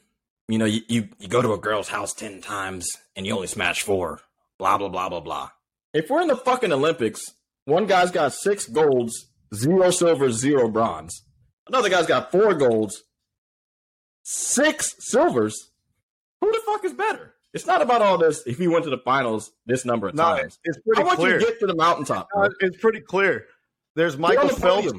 You know, you, you, you go to a girl's house ten times and you only smash four. Blah blah blah blah blah. If we're in the fucking Olympics, one guy's got six golds, zero silver, zero bronze. Another guy's got four golds, six silvers. Who the fuck is better? It's not about all this. If he went to the finals this number of
no,
times,
it's
I
pretty
want
clear.
you to get to the mountaintop.
Uh, it's pretty clear. There's Michael
the
Phelps,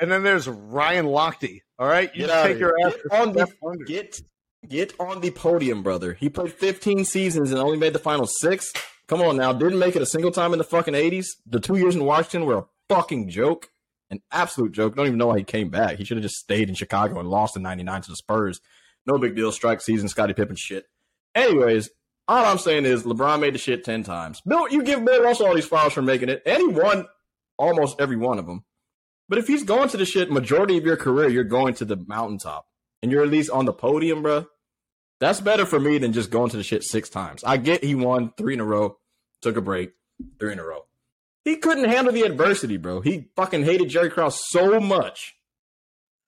and then there's Ryan Lochte. All right, you
Get
take your ass
Get on the get get on the podium, brother. He played 15 seasons and only made the final six. Come on now, didn't make it a single time in the fucking 80s. The two years in Washington were a fucking joke, an absolute joke. Don't even know why he came back. He should have just stayed in Chicago and lost in '99 to the Spurs. No big deal. Strike season, Scottie Pippen shit. Anyways, all I'm saying is LeBron made the shit 10 times. Bill, you give Bill Russell all these files for making it, and he won almost every one of them. But if he's going to the shit majority of your career, you're going to the mountaintop and you're at least on the podium, bro. That's better for me than just going to the shit six times. I get he won three in a row, took a break, three in a row. He couldn't handle the adversity, bro. He fucking hated Jerry Krause so much.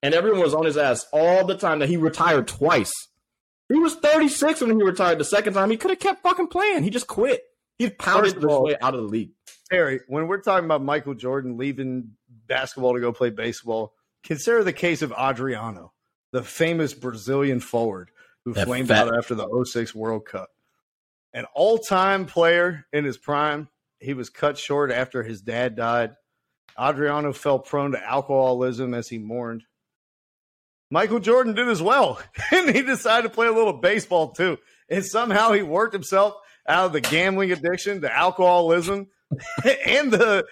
And everyone was on his ass all the time that he retired twice. He was 36 when he retired the second time. He could have kept fucking playing. He just quit. He pounded his way out of the league.
Terry, when we're talking about Michael Jordan leaving basketball to go play baseball, consider the case of Adriano, the famous Brazilian forward who
That
flamed
fat-
out after the 06 World Cup. An all time player in his prime, he was cut short after his dad died. Adriano fell prone to alcoholism as he mourned. Michael Jordan did as well, and he decided to play a little baseball too. And somehow he worked himself out of the gambling addiction, the alcoholism, and the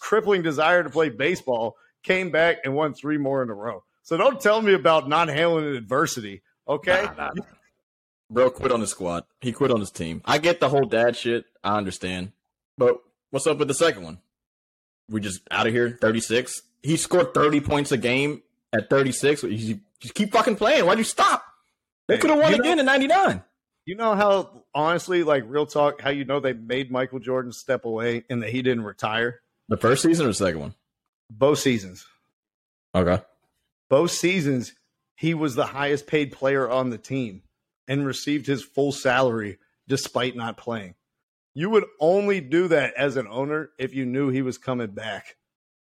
crippling desire to play baseball. Came back and won three more in a row. So don't tell me about not handling adversity. Okay,
Nah, nah, nah. Bro quit on his squad. He quit on his team. I get the whole dad shit. I understand. But what's up with the second one? We just out of here, 36. He scored 30 points a game at 36. You just keep fucking playing. Why'd you stop? They could have won
you know-
again in 99.
You know how honestly, like real talk, how you know they made Michael Jordan step away and that he didn't retire?
The first season or the second one?
Both seasons.
Okay.
Both seasons, he was the highest paid player on the team and received his full salary despite not playing. You would only do that as an owner if you knew he was coming back.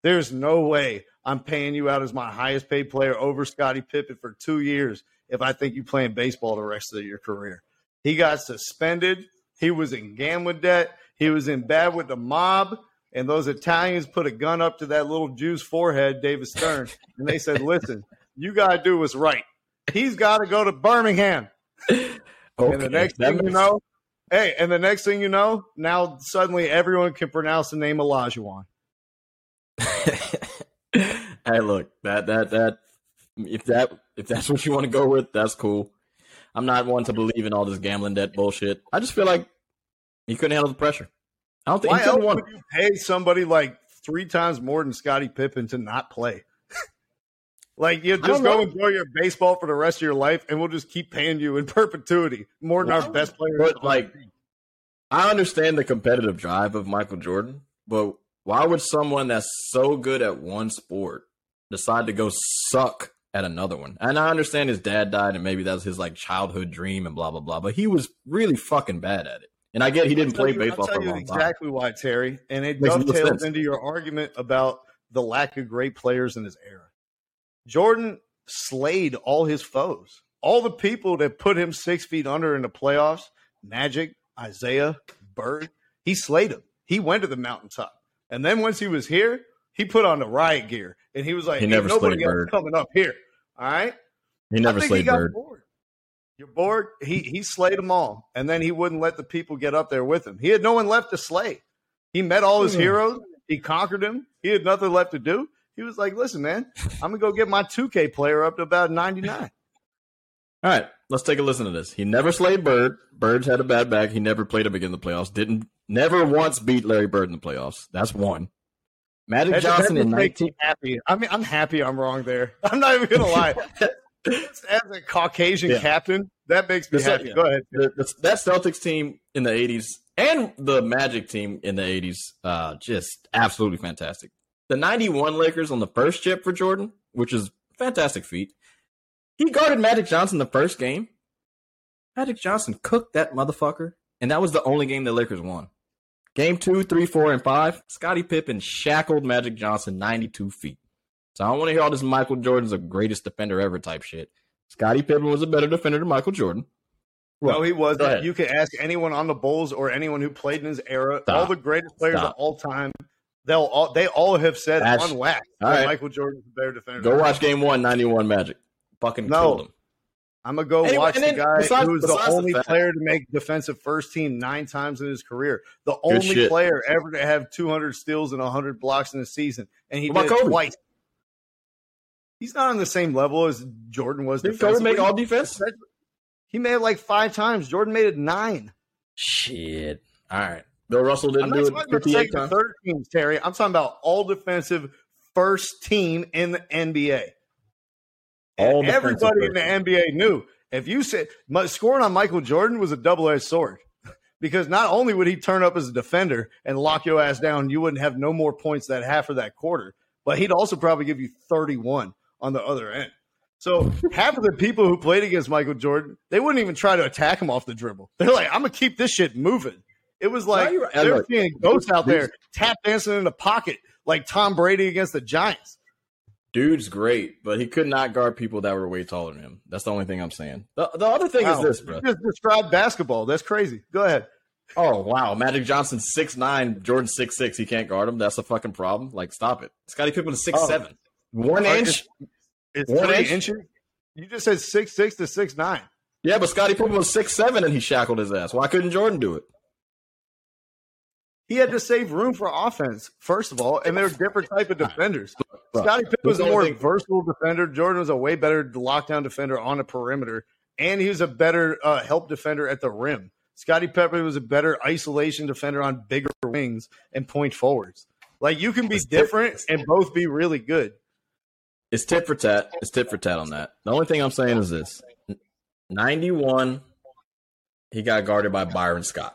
There's no way I'm paying you out as my highest paid player over Scottie Pippen for two years if I think you're playing baseball the rest of your career. He got suspended. He was in gambling debt. He was in bad with the mob. And those Italians put a gun up to that little Jew's forehead, David Stern, and they said, "Listen, you got to do what's right. He's got to go to Birmingham."
Okay.
And the next thing you know, hey, and the next thing you know, now suddenly everyone can pronounce the name Olajuwon.
hey, look, that that that if that if that's what you want to go with, that's cool. I'm not one to believe in all this gambling debt bullshit. I just feel like he couldn't handle the pressure. I don't think
Why
he
else would you pay somebody like three times more than Scottie Pippen to not play? Like you just go
know.
enjoy your baseball for the rest of your life, and we'll just keep paying you in perpetuity more than our best players.
But like, I understand the competitive drive of Michael Jordan, but why would someone that's so good at one sport decide to go suck at another one? And I understand his dad died, and maybe that was his like childhood dream and blah blah blah. But he was really fucking bad at it. And I get he didn't play
you-
baseball for a
you
long time.
exactly why, Terry, and it
Makes
dovetails into your argument about the lack of great players in his era. Jordan slayed all his foes. All the people that put him six feet under in the playoffs, Magic, Isiah, Bird, he slayed them. He went to the mountaintop. And then once he was here, he put on the riot gear and he was like,
He
"Ain't
never
nobody
slayed
else
Bird.
coming up here. All right.
He never slayed
he
Bird.
bored. You're bored. He he slayed them all, and then he wouldn't let the people get up there with him. He had no one left to slay. He met all his
Hmm.
heroes. He conquered them. He had nothing left to do. He was like, "Listen, man, I'm gonna go get my 2K player up to about 99."
All right, let's take a listen to this. He never slayed Bird. Bird's had a bad back. He never played him again in the playoffs. Didn't never once beat Larry Bird in the playoffs. That's one. Magic
That-
Johnson
that
in
just makes
19.
happy. I mean, I'm happy I'm wrong there. I'm not even gonna lie. As a Caucasian
Yeah.
captain, that makes me
The-
happy.
yeah.
Go ahead.
The, the, that Celtics team in the 80s and the Magic team in the 80s, uh, just absolutely fantastic. The 91 Lakers on the first chip for Jordan, which is a fantastic feat. He guarded Magic Johnson the first game. Magic Johnson cooked that motherfucker, and that was the only game the Lakers won. Game two, three, four, and five, Scottie Pippen shackled Magic Johnson 92 feet. So I don't want to hear all this Michael Jordan's the greatest defender ever type shit. Scottie Pippen was a better defender than Michael Jordan.
No, he wasn't. You can ask anyone on the Bulls or anyone who played in his era.
Stop.
All the greatest players
Stop.
of all time. They'll all they all have said
Ash-
on wax
All
that
right.
Michael Jordan's a better defender.
Go watch game one, 91 Magic. Fucking
No.
killed him.
I'm gonna go
Anyway,
watch the guy
besides-
who was the
besides the
only player to make defensive first team nine times in his career. The only
shit.
player ever to have 200 steals and 100 blocks in a season, and he
What
did it
Kobe?
twice. He's not on the same level as Jordan was.
Did Kobe make all defense?
He made it like five times. Jordan made it nine.
Shit. All right. Bill Russell didn't do it
about
58
second,
times.
third teams, Terry. I'm talking about all defensive first team in the NBA.
All
everybody in the NBA knew if you said my, scoring on Michael Jordan was a double edged sword because not only would he turn up as a defender and lock your ass down, you wouldn't have no more points that half of that quarter, but he'd also probably give you 31 on the other end. So half of the people who played against Michael Jordan, they wouldn't even try to attack him off the dribble. They're like, I'm gonna keep this shit moving. It was like
you're
they were seeing ghosts out there tap dancing in the pocket like Tom Brady against the Giants.
Dude's great, but he could not guard people that were way taller than him. That's the only thing I'm saying. The, the other thing
Wow.
is this, bro.
You just described basketball. That's crazy. Go ahead.
Oh wow, Magic Johnson six nine, Jordan six six. He can't guard him. That's a fucking problem. Like, stop it. Scottie Pippen is six
Oh.
seven, one
Are-
inch.
It's
One
three
inch?
You just said six six to six nine.
Yeah, but Scottie Pippen was six seven and he shackled his ass. Why couldn't Jordan do it?
He had to save room for offense, first of all, and they're different type of defenders. Scottie Pippen was a more versatile defender. Jordan was a way better lockdown defender on the perimeter, and he was a better uh, help defender at the rim. Scottie Pippen was a better isolation defender on bigger wings and point forwards. Like you can be different and both be really good.
It's tit for tat. It's tit for tat on that. The only thing I'm saying is this: ninety one, he got guarded by Byron Scott.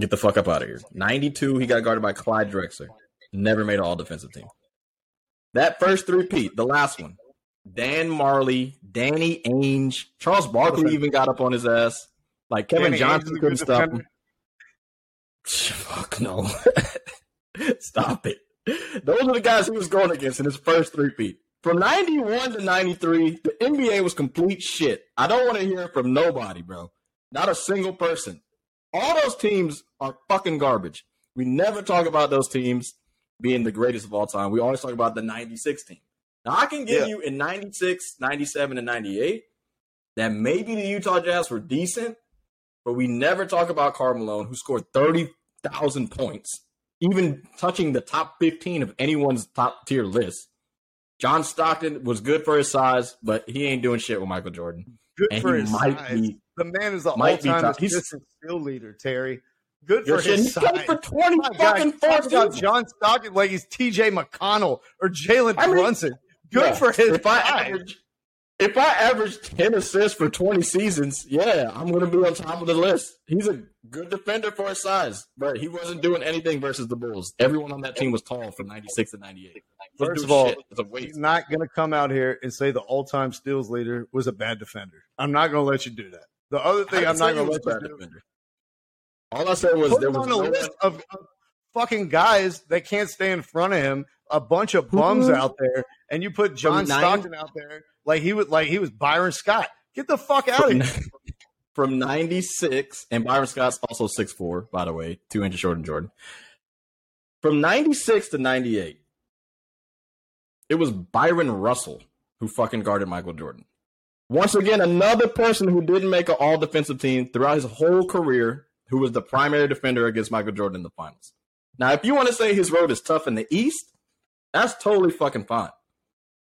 Get the fuck up out of here. Ninety two, he got guarded by Clyde Drexler. Never made an all defensive team. That first three-peat, the last one, Dan Majerle, Danny Ainge, Charles Barkley even got up on his ass. Like Kevin
Danny
Johnson couldn't stop
defender.
him. Fuck no. Stop it. Those are the guys he was going against in his first three-peat. From 91 to 93, the NBA was complete shit. I don't want to hear from nobody, bro. Not a single person. All those teams are fucking garbage. We never talk about those teams being the greatest of all time. We always talk about the 96 team. Now, I can give
Yeah.
you in 96, 97, and 98 that maybe the Utah Jazz were decent, but we never talk about Karl Malone, who scored 30,000 points, even touching the top 15 of anyone's top tier list. John Stockton was good for his size, but he ain't doing shit with Michael Jordan.
Good
And
for
he
his
might
size.
be.
The man is the all-time assistant steal leader, Terry. Good for
he
his size.
for 20
My
fucking
talk about. John Stockton like he's T.J. McConnell or Jalen
I mean,
Brunson. Good
Yeah.
for his
if I
size.
average if I average 10 assists for 20 seasons, yeah, I'm going to be on top of the list. He's a good defender for his size, but he wasn't doing anything versus the Bulls. Everyone on that team was tall from 96 to 98.
First of all,
shit. it's a
He's not going to come out here and say the all-time steals leader was a bad defender. I'm not going to let you do that. The other thing I'm not going to
was
let
a
you do.
All I said was
put
there was
on a
one,
list of, of fucking guys that can't stay in front of him, a bunch of bums
Who?
out there, and you put John
From
Stockton out there like he was like he was Byron Scott. Get the fuck out of here.
from 96, and Byron Scott's also 6'4, by the way, two inches shorter than Jordan. From 96 to 98, it was Bryon Russell who fucking guarded Michael Jordan. Once again, another person who didn't make an all defensive team throughout his whole career, who was the primary defender against Michael Jordan in the finals. Now, if you want to say his road is tough in the East, that's totally fucking fine.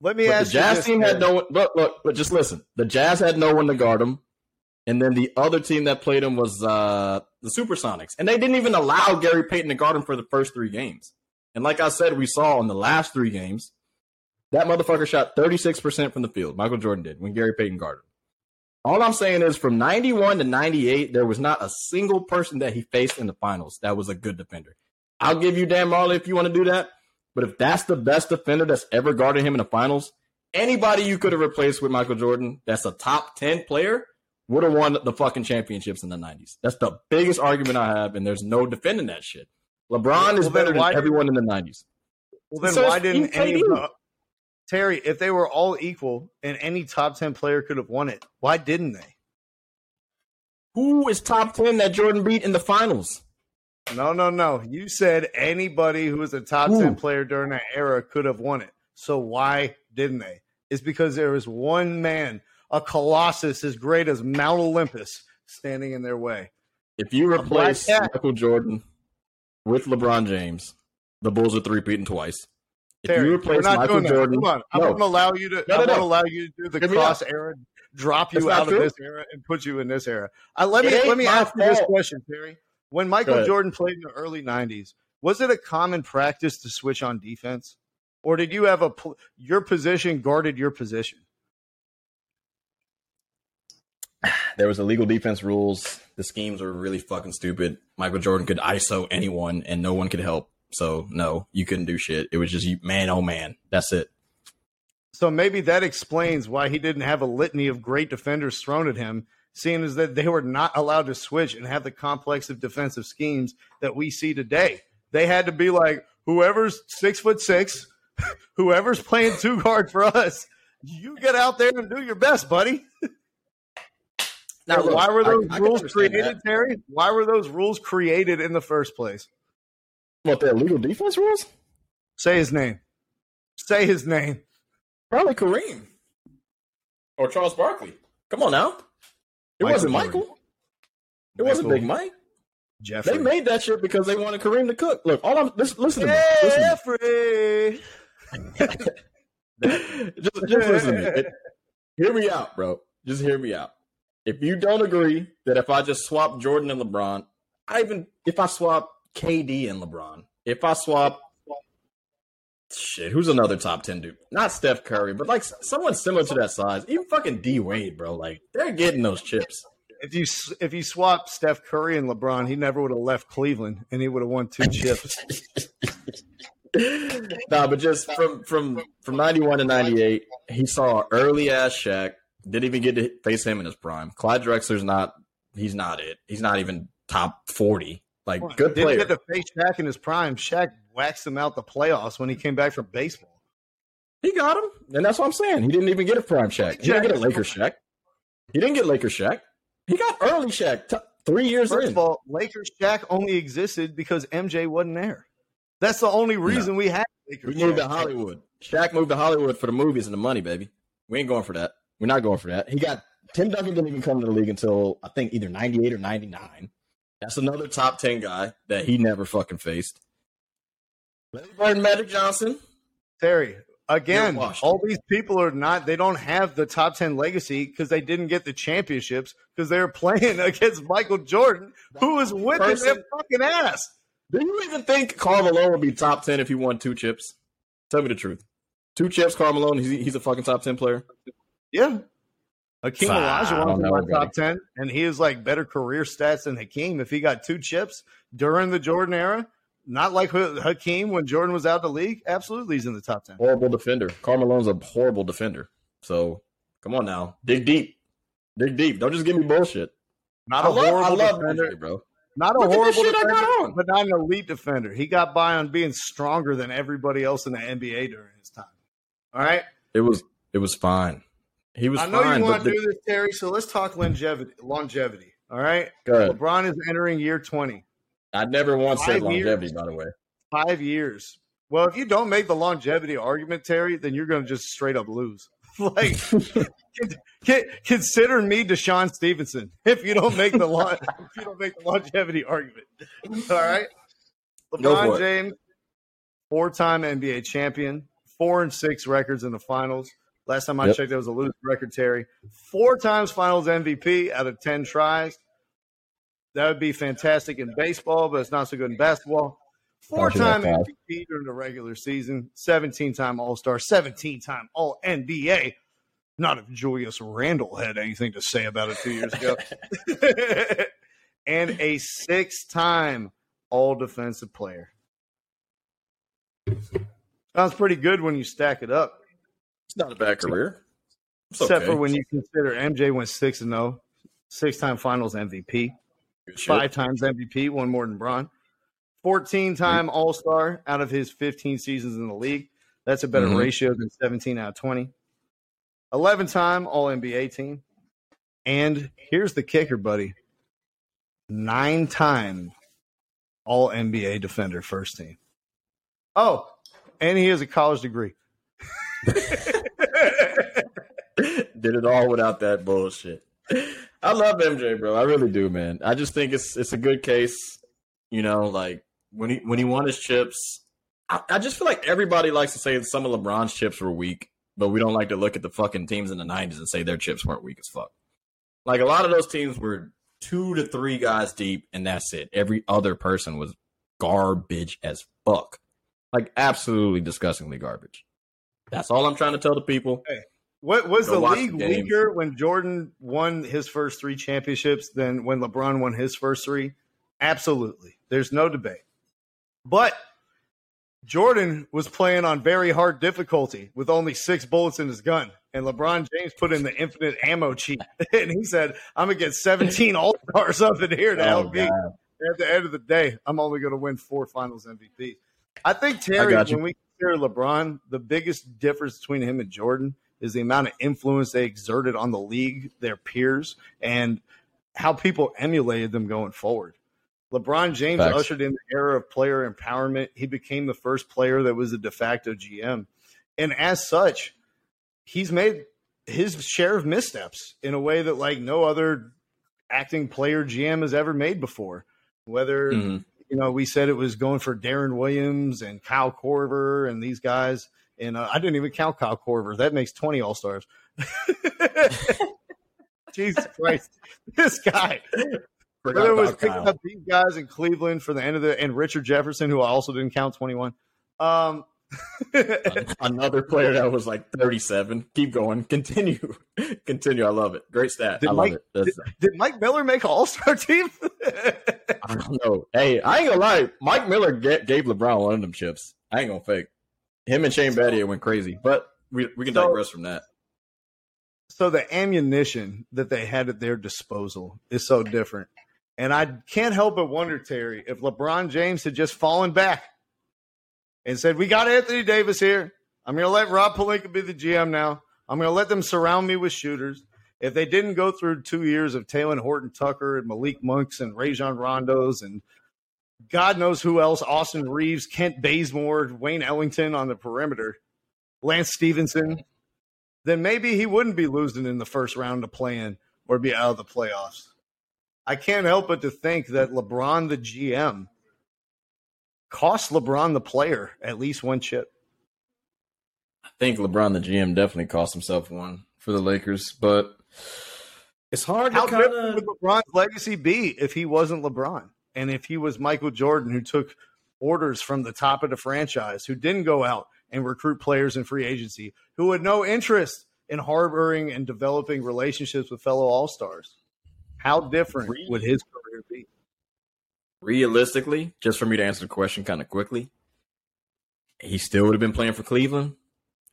Let me
But
ask
the Jazz
this,
team had no one. Look, look, but just listen. The Jazz had no one to guard him, and then the other team that played him was uh, the Supersonics, and they didn't even allow Gary Payton to guard him for the first three games. And like I said, we saw in the last three games, that motherfucker shot thirty six percent from the field. Michael Jordan did when Gary Payton guarded him. All I'm saying is, from ninety one to ninety eight, there was not a single person that he faced in the finals that was a good defender. I'll give you Dan Majerle if you want to do that. But if that's the best defender that's ever guarded him in the finals, anybody you could have replaced with Michael Jordan that's a top 10 player would have won the fucking championships in the 90s. That's the biggest argument I have, and there's no defending that shit. LeBron is
Well,
better than
why-
everyone in the 90s.
Well, then
So
why didn't any of the Terry, if they were all equal and any top ten player could have won it, why didn't they?
Who is top 10 that Jordan beat in the finals?
No, no, no. You said anybody who was a top
Who?
10 player during that era could have won it. So why didn't they? It's because there was one man, a colossus as great as Mount Olympus, standing in their way.
If you replace. Michael Jordan with LeBron James, the Bulls are three-peating twice. If
Terry,
you
we're
replace
not
Michael
doing that.
Jordan,
Come on. I
No.
won't allow you to
No,
I
no,
won't
no.
allow you to do the
Hear me
cross era, drop you
That's not
out of
true.
this era and put you in this era. I, let me
It ain't
let me
my
ask you this question, Terry. When Michael. Jordan played in the early 90s, was it a common practice to switch on defense? Or did you have a your position guarded your position?
there was illegal defense rules. The schemes were really fucking stupid. Michael Jordan could ISO anyone and no one could help. So no, you couldn't do shit. It was just you, man, oh man, that's it.
So maybe that explains why he didn't have a litany of great defenders thrown at him, seeing as that they were not allowed to switch and have the complex of defensive schemes that we see today. They had to be like, whoever's six foot six, whoever's playing two guard for us, you get out there and do your best, buddy.
Now, look,
why were those
I can
rules
understand
created,
that.
Terry? Why were those rules created in the first place?
What the illegal defense rules?
Say his name. Say his name.
Probably Kareem or Charles Barkley. Come on now, it
Michael
wasn't
Jordan.
Michael. It wasn't
Michael
Big Mike.
Jeffrey.
They made that shit because they wanted Kareem to cook. Look, all I'm listen, listen to me. Listen to me.
Jeffrey.
just, just listen to me. It- hear me out, bro. Just hear me out. If you don't agree that if I just swap Jordan and LeBron, I even if I swap KD and LeBron, if I swap shit, who's another top ten dude? Not Steph Curry, but like someone similar to that size. Even fucking D Wade, bro. Like they're getting those chips.
If you if you swap Steph Curry and LeBron, he never would have left Cleveland, and he would have won two chips.
nah, but just from from from ninety one to ninety eight, he saw early ass Shaq. Didn't even get to face him in his prime. Clyde Drexler's not. He's not it. He's not even top forty. Like good player.
Didn't get to face Shaq in his prime. Shaq waxed him out the playoffs when he came back from baseball.
He got him, and that's what I'm saying. He didn't even get a prime Shaq. He didn't get a Laker Shaq. He didn't get Laker Shaq. He got early Shaq. T- three years
First
in.
of all, Lakers Shaq only existed because MJ wasn't there. That's the only reason we had Lakers.
we moved to Hollywood. Shaq moved to Hollywood for the movies and the money, baby. We ain't going for that. We're not going for that. He got Tim Duncan didn't even come to the league until I think either ninety eight or ninety nine. That's another top ten guy that he never fucking faced. Larry Bird, and Magic Johnson.
Terry, again, all these people are not, they don't have the top 10 legacy because they didn't get the championships because they were playing against Michael Jordan, who was whipping
Person-
their fucking ass.
Do you even think Karl Malone would be top ten if he won two chips? Tell me the truth. Two chips, Karl Malone. He's, he's a fucking top ten player.
Yeah. Hakeem
I
Olajuwon was in my
buddy.
top 10, and he has like better career stats than Hakeem. If he got two chips during the Jordan era, not like Hakeem when Jordan was out of the league, absolutely he's in the top 10.
Horrible defender. Karl Malone's a horrible defender. So come on now, dig deep, dig deep. Don't just give me bullshit.
Not
I
a
love, I
horrible
love
defender.
Bro.
Not a
Look
horrible
shit I
defender,
got on.
but not an elite defender. He got by on being stronger than everybody else in the NBA during his time. All right.
It was it was fine. He was
I know
fine.
you want to
the-
do this, Terry. So let's talk longevity. Longevity. All right.
Go ahead.
LeBron is entering year twenty.
I never once said
Five years.
longevity, by the way.
Five years. Well, if you don't make the longevity argument, Terry, then you're going to just straight up lose. like, con- con- consider me DeShawn Stevenson if you don't make the long, if you don't make the longevity argument. All right. LeBron. James, four-time NBA champion, four and six records in the finals. Last time I
Yep.
checked, that was a losing record. Terry, four times Finals MVP out of ten tries. That would be fantastic in baseball, but it's not so good in basketball. Four-time MVP during the regular season, seventeen-time All-Star, seventeen-time All-NBA. Not if Julius Randle had anything to say about it two years ago. and a six-time All-Defensive Player. Sounds pretty good when you stack it up,
It's not a bad career. It's
except
okay.
for when you consider MJ went six and zero, six-time Finals MVP, five times MVP, one more than Bron, fourteen-time All Star out of his fifteen seasons in the league. That's a better
Mhm.
ratio than seventeen out of twenty. Eleven-time All NBA team, and here's the kicker, buddy: nine-time All NBA defender, first team. Oh, and he has a college degree.
Did it all without that bullshit. I love MJ, bro. I really do, man. I just think it's it's a good case. You know, like when he when he won his chips, I, I just feel like everybody likes to say some of LeBron's chips were weak, but we don't like to look at the fucking teams in the '90s and say their chips weren't weak as fuck. Like a lot of those teams were two to three guys deep, and that's it. Every other person was garbage as fuck, like absolutely disgustingly garbage. That's all I'm trying to tell the people.
What was the league
the
weaker when Jordan won his first three championships than when LeBron won his first three? Absolutely. There's no debate. But Jordan was playing on very hard difficulty with only six bullets in his gun. And LeBron James put in the infinite ammo cheat. And he said, I'm going to get 17 All Stars up in here to
Oh,
help me. At the end of the day, I'm only going to win four finals MVP. I think, Terry,
you.
when we consider LeBron, the biggest difference between him and Jordan is the amount of influence they exerted on the league, their peers, and how people emulated them going forward. LeBron James
Facts.
ushered in the era of player empowerment. He became the first player that was a de facto GM. And as such, he's made his share of missteps in a way that like no other acting player GM has ever made before. Whether
Mhm.
you know, we said it was going for Deron Williams and Kyle Korver and these guys. And uh, I didn't even count Kyle Korver. That makes 20 All Stars. Jesus Christ. This guy.
Forgot
Whether it was picking
Kyle.
up these guys in Cleveland for the end of the, and Richard Jefferson, who I also didn't count 21. Um,
Another player that was like 37. Keep going. Continue. Continue. I love it. Great stat.
Did
I love
Mike-
it. That's,
did Mike Miller make an All Star team?
I don't know. Hey, I ain't gonna lie. Mike Miller ga- gave LeBron one of them chips. I ain't gonna fake. Him and Shane Battier went crazy, but we we can
So-
digress from that.
so the ammunition that they had at their disposal is so different. And I can't help but wonder, Terry, if LeBron James had just fallen back and said, We got Anthony Davis here. I'm going to let Rob Pelinka be the GM now. I'm going to let them surround me with shooters. If they didn't go through two years of Talen Horton Tucker and Malik Monks and Rajon Rondos and God knows who else, Austin Reaves, Kent Bazemore, Wayne Ellington on the perimeter, Lance Stephenson, then maybe he wouldn't be losing in the first round to play in or be out of the playoffs. I can't help but to think that LeBron, the GM, cost LeBron, the player, at least one chip.
I think LeBron, the GM, definitely cost himself one for the Lakers, but it's hard
How
to kind of.
would LeBron's legacy be if he wasn't LeBron and if he was Michael Jordan, who took orders from the top of the franchise, who didn't go out and recruit players in free agency, who had no interest in harboring and developing relationships with fellow All Stars? How different would his career be?
realistically, just for me to answer the question kind of quickly, he still would have been playing for Cleveland.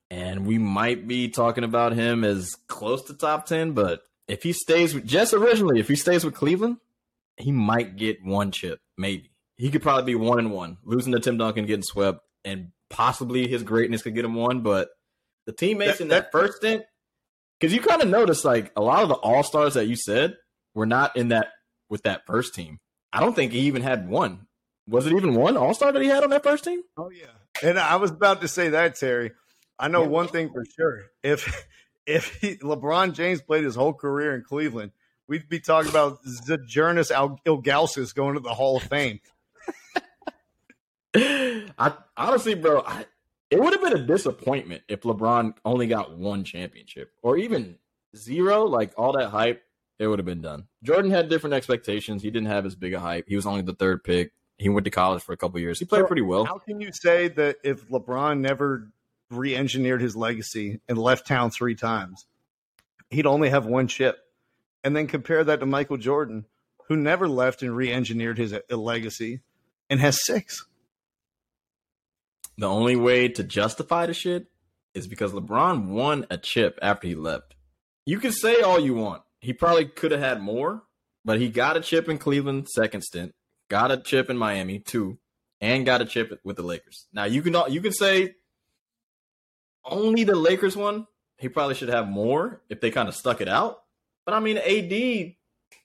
And we might be talking about him as close to top 10, but if he stays with just originally, if he stays with Cleveland, he might get one chip, maybe. He could probably be one and one, losing to Tim Duncan, getting swept, and possibly his greatness could get him one. But the teammates
That-
in that,
that-
first stint, because you kind of notice like a lot of the all stars that you said were not in that with that first team. I don't think he even had one. Was it even one all star that he had on that first team?
Oh yeah. And I was about to say that, Terry. I know
Yeah.
one thing for sure. If if he, LeBron James played his whole career in Cleveland, we'd be talking about Zydrunas Al- Ilgauskas going to the Hall of Fame.
I honestly, bro, I, it would have been a disappointment if LeBron only got one championship or even zero. Like all that hype, it would have been done. Jordan had different expectations. He didn't have as big a hype. He was only the third pick. He went to college for a couple years. He played
So,
pretty well.
How can you say that if LeBron never re-engineered his legacy and left town three times, he'd only have one chip? And then compare that to Michael Jordan, who never left and re-engineered his uh, legacy and has six.
The only way to justify the shit is because LeBron won a chip after he left. You can say all you want. He probably could have had more, but he got a chip in Cleveland, second stint, got a chip in Miami, two, and got a chip with the Lakers. Now you can you can say only the Lakers one. He probably should have more if they kind of stuck it out. But I mean, AD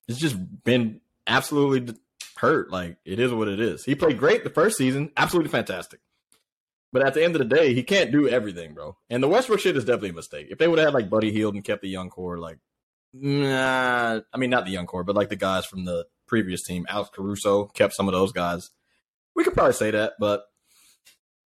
has just been absolutely hurt. Like it is what it is. He played great the first season, absolutely fantastic. But at the end of the day, he can't do everything, bro. And the Westbrook shit is definitely a mistake. If they would have had like Buddy Hield and kept the young core, like, nah, I mean not the young core, but like the guys from the previous team, Alex Caruso kept some of those guys. We could probably say that, but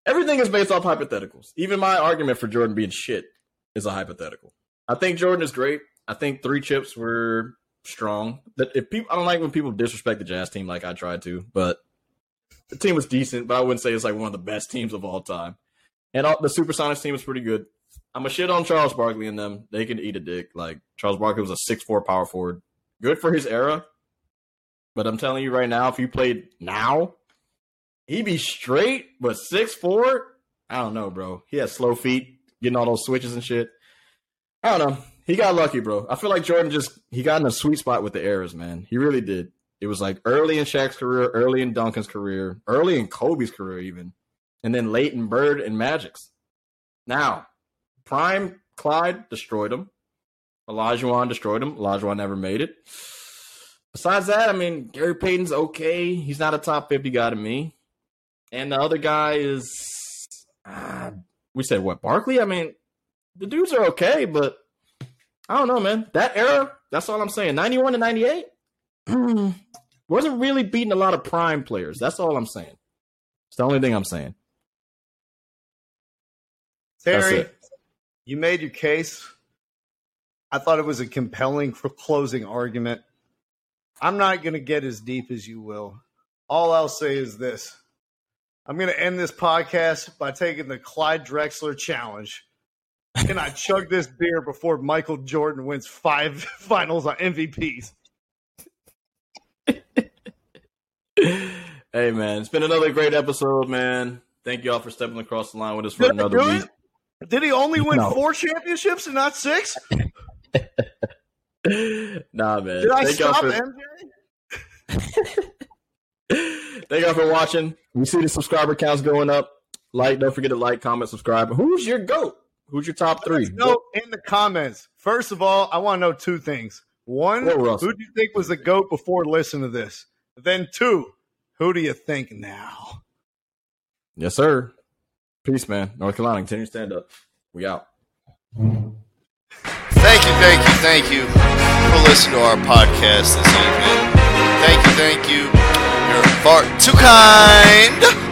everything is based off hypotheticals. Even my argument for Jordan being shit is a hypothetical. I think Jordan is great. I think three chips were strong. That if people, I don't like when people disrespect the Jazz team like I tried to, but the team was decent, but I wouldn't say it's like one of the best teams of all time. And all, the Supersonics team was pretty good. I'm a shit on Charles Barkley and them. They can eat a dick. Like Charles Barkley was a six four power forward, good for his era. But I'm telling you right now, if you played now, he'd be straight. But six four, I don't know, bro. He has slow feet, getting all those switches and shit. I don't know. He got lucky, bro. I feel like Jordan just he got in a sweet spot with the errors, man. He really did. It was like early in Shaq's career, early in Duncan's career, early in Kobe's career, even, and then late in Bird and Magic's. Now, Prime Clyde destroyed him. Olajuwon destroyed him. Olajuwon never made it. Besides that, I mean, Gary Payton's okay. He's not a top 50 guy to me. And the other guy is, uh, we said what, Barkley? I mean, the dudes are okay, but I don't know, man. That era, that's all I'm saying. 91 to 98 mm. wasn't really beating a lot of prime players. That's all I'm saying. It's the only thing I'm saying. That's
Terry, you made your case. I thought it was a compelling for closing argument. I'm not going to get as deep as you will. All I'll say is this I'm going to end this podcast by taking the Clyde Drexler challenge. Can I chug this beer before Michael Jordan wins five finals on MVPs?
Hey, man, it's been another great episode, man. Thank you all for stepping across the line with us for
Did
another week.
it? Did he only win
No.
four championships and not six?
nah, man.
Did I
Thank y'all
stop
for-
MJ?
Thank y'all for watching. We see the subscriber counts going up. Like, don't forget to like, comment, subscribe. Who's your goat? Who's your top three?
No, in the comments. First of all, I want to know two things. One, who do you think was the GOAT before listening to this? Then two, who do you think now?
Yes, sir. Peace, man. North Carolina, continue to stand up. We out.
Thank you, thank you, thank you for listening to our podcast this evening. Thank you, thank you. You're far too kind.